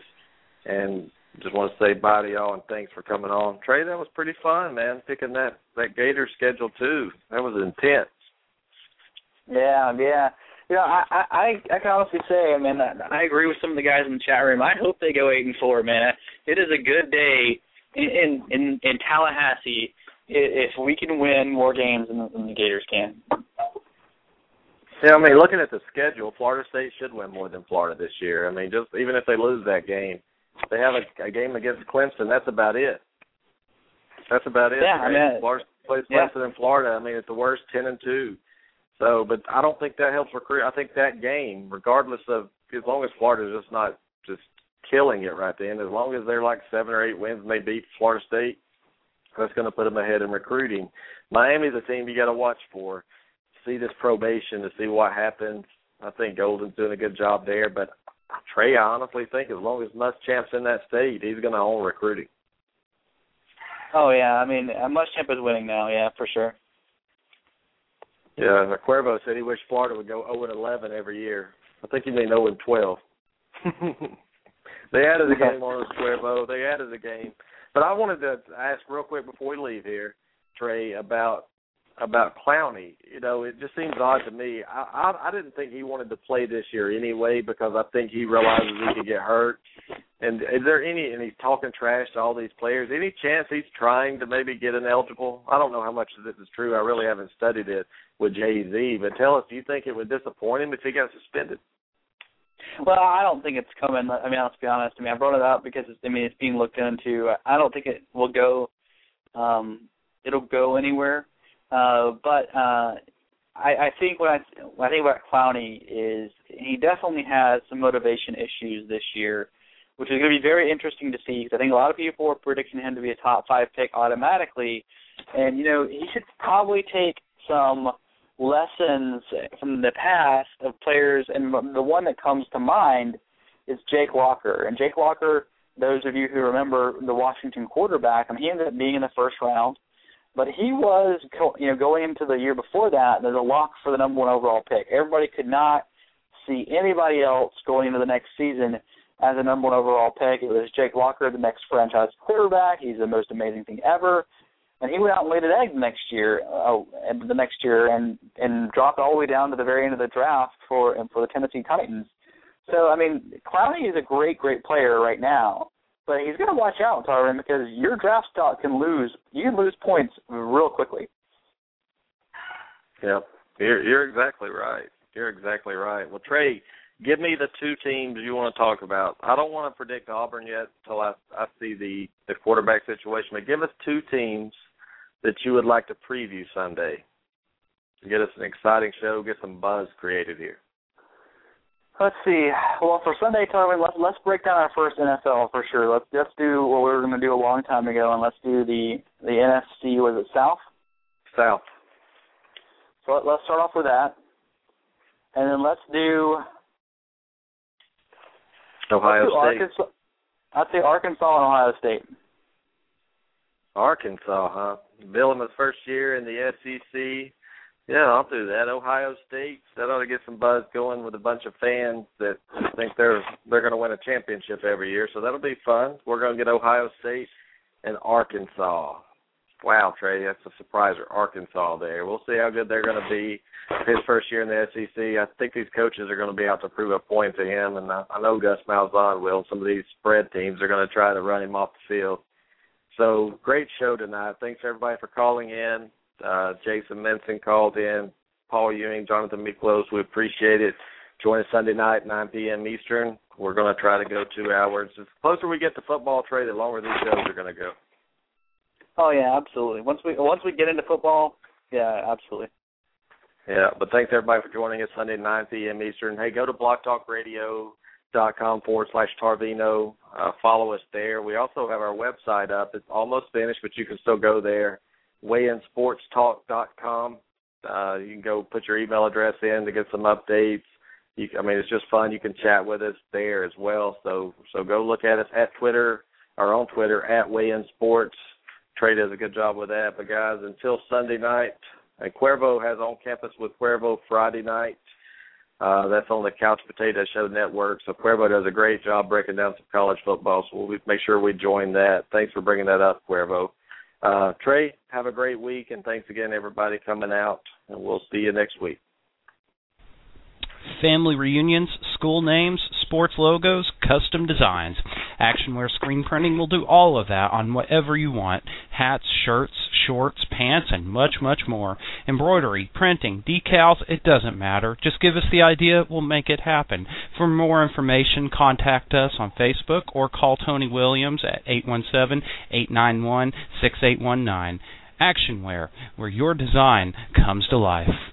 And just want to say bye to y'all and thanks for coming on. Trey, that was pretty fun, man. Picking that that Gator schedule too. That was intense. Yeah, yeah. You know, I I I can honestly say, I mean, I agree with some of the guys in the chat room. I hope they go eight and four, man. It is a good day in in in Tallahassee if we can win more games than the Gators can. Yeah, I mean, looking at the schedule, Florida State should win more than Florida this year. I mean, just even if they lose that game, they have a, a game against Clemson. That's about it. That's about it. Yeah, right? I mean, Florida plays Clemson yeah. in Florida. I mean, it's the worst ten and two. So, but I don't think that helps recruit. I think that game, regardless of as long as Florida's just not just killing it right then, as long as they're like seven or eight wins and they beat Florida State, that's going to put them ahead in recruiting. Miami's a team you got to watch for. See this probation to see what happens. I think Golden's doing a good job there, but Trey, I honestly think as long as Muschamp's in that state, he's going to own recruiting. Oh yeah, I mean uh, Muschamp is winning now. Yeah, for sure. Yeah, Cuervo said he wished Florida would go 0 and 11 every year. I think he mean 0 and 12. they added a game on us, Cuervo. They added a game. But I wanted to ask real quick before we leave here, Trey, about about Clowney. You know, it just seems odd to me. I, I I didn't think he wanted to play this year anyway because I think he realizes he could get hurt. And is there any? And he's talking trash to all these players. Any chance he's trying to maybe get ineligible? I don't know how much of this is true. I really haven't studied it with Jay Z. But tell us, do you think it would disappoint him if he got suspended? Well, I don't think it's coming. I mean, let's be honest. I mean, I brought it up because it's, I mean it's being looked into. I don't think it will go. Um, it'll go anywhere. Uh, but uh, I, I think what I what I think about Clowney is he definitely has some motivation issues this year, which is going to be very interesting to see. Because I think a lot of people are predicting him to be a top five pick automatically, and you know he should probably take some lessons from the past of players, and the one that comes to mind is Jake Locker. And Jake Locker, those of you who remember the Washington quarterback, I mean, he ended up being in the first round, but he was, you know, going into the year before that, there's a lock for the number one overall pick. Everybody could not see anybody else going into the next season as a number one overall pick. It was Jake Locker, the next franchise quarterback. He's the most amazing thing ever and he went out and laid an egg the next year, oh, and the next year, and and dropped all the way down to the very end of the draft for and for the Tennessee Titans. So I mean, Clowney is a great, great player right now, but he's going to watch out, Tarvin, because your draft stock can lose. You can lose points real quickly. Yeah, you're you're exactly right. You're exactly right. Well, Trey, give me the two teams you want to talk about. I don't want to predict Auburn yet until I I see the the quarterback situation. But give us two teams that you would like to preview Sunday to get us an exciting show, get some buzz created here? Let's see. Well, for Sunday, Tarvin, let's let's break down our first NFL for sure. Let's let's do what we were going to do a long time ago, and let's do the the NFC. Was it South? South. So let, let's start off with that, and then let's do Ohio let's do State. Arkansas, I'd say Arkansas and Ohio State. Arkansas, huh? Bielema's first year in the SEC. Yeah, I'll do that. Ohio State. That ought to get some buzz going with a bunch of fans that think they're they're going to win a championship every year. So that'll be fun. We're going to get Ohio State and Arkansas. Wow, Trey, that's a surpriser. Arkansas there. We'll see how good they're going to be his first year in the SEC. I think these coaches are going to be out to prove a point to him, and I, I know Gus Malzahn will. Some of these spread teams are going to try to run him off the field. So great show tonight. Thanks everybody for calling in. Uh, Jason Menson called in. Paul Ewing, Jonathan Miklos, we appreciate it. Join us Sunday night, 9 p.m. Eastern. We're going to try to go two hours. The closer we get to football, Trey, the longer these shows are going to go. Oh yeah, absolutely. Once we once we get into football, yeah, absolutely. Yeah, but thanks everybody for joining us Sunday 9 p.m. Eastern. Hey, go to blogtalkradio.com forward slash Tarvino. Uh, follow us there. We also have our website up. It's almost finished, but you can still go there. WeighInSportsTalk.com. Uh, you can go put your email address in to get some updates. You, I mean, it's just fun. You can chat with us there as well. So, so go look at us at Twitter or on Twitter at Weigh In Sports Trey does a good job with that. But guys, until Sunday night, and Cuervo has on campus with Cuervo Friday night. Uh, that's on the Couch Potato Show Network. So Cuervo does a great job breaking down some college football. So we'll make sure we join that. Thanks for bringing that up, Cuervo. Uh, Trey, have a great week, and thanks again, everybody, coming out. And we'll see you next week family reunions, school names, sports logos, custom designs. Actionware Screen Printing will do all of that on whatever you want hats, shirts, shorts, pants, and much, much more. Embroidery, printing, decals, it doesn't matter. Just give us the idea, we'll make it happen. For more information, contact us on Facebook or call Tony Williams at 817 891 6819. Actionware, where your design comes to life.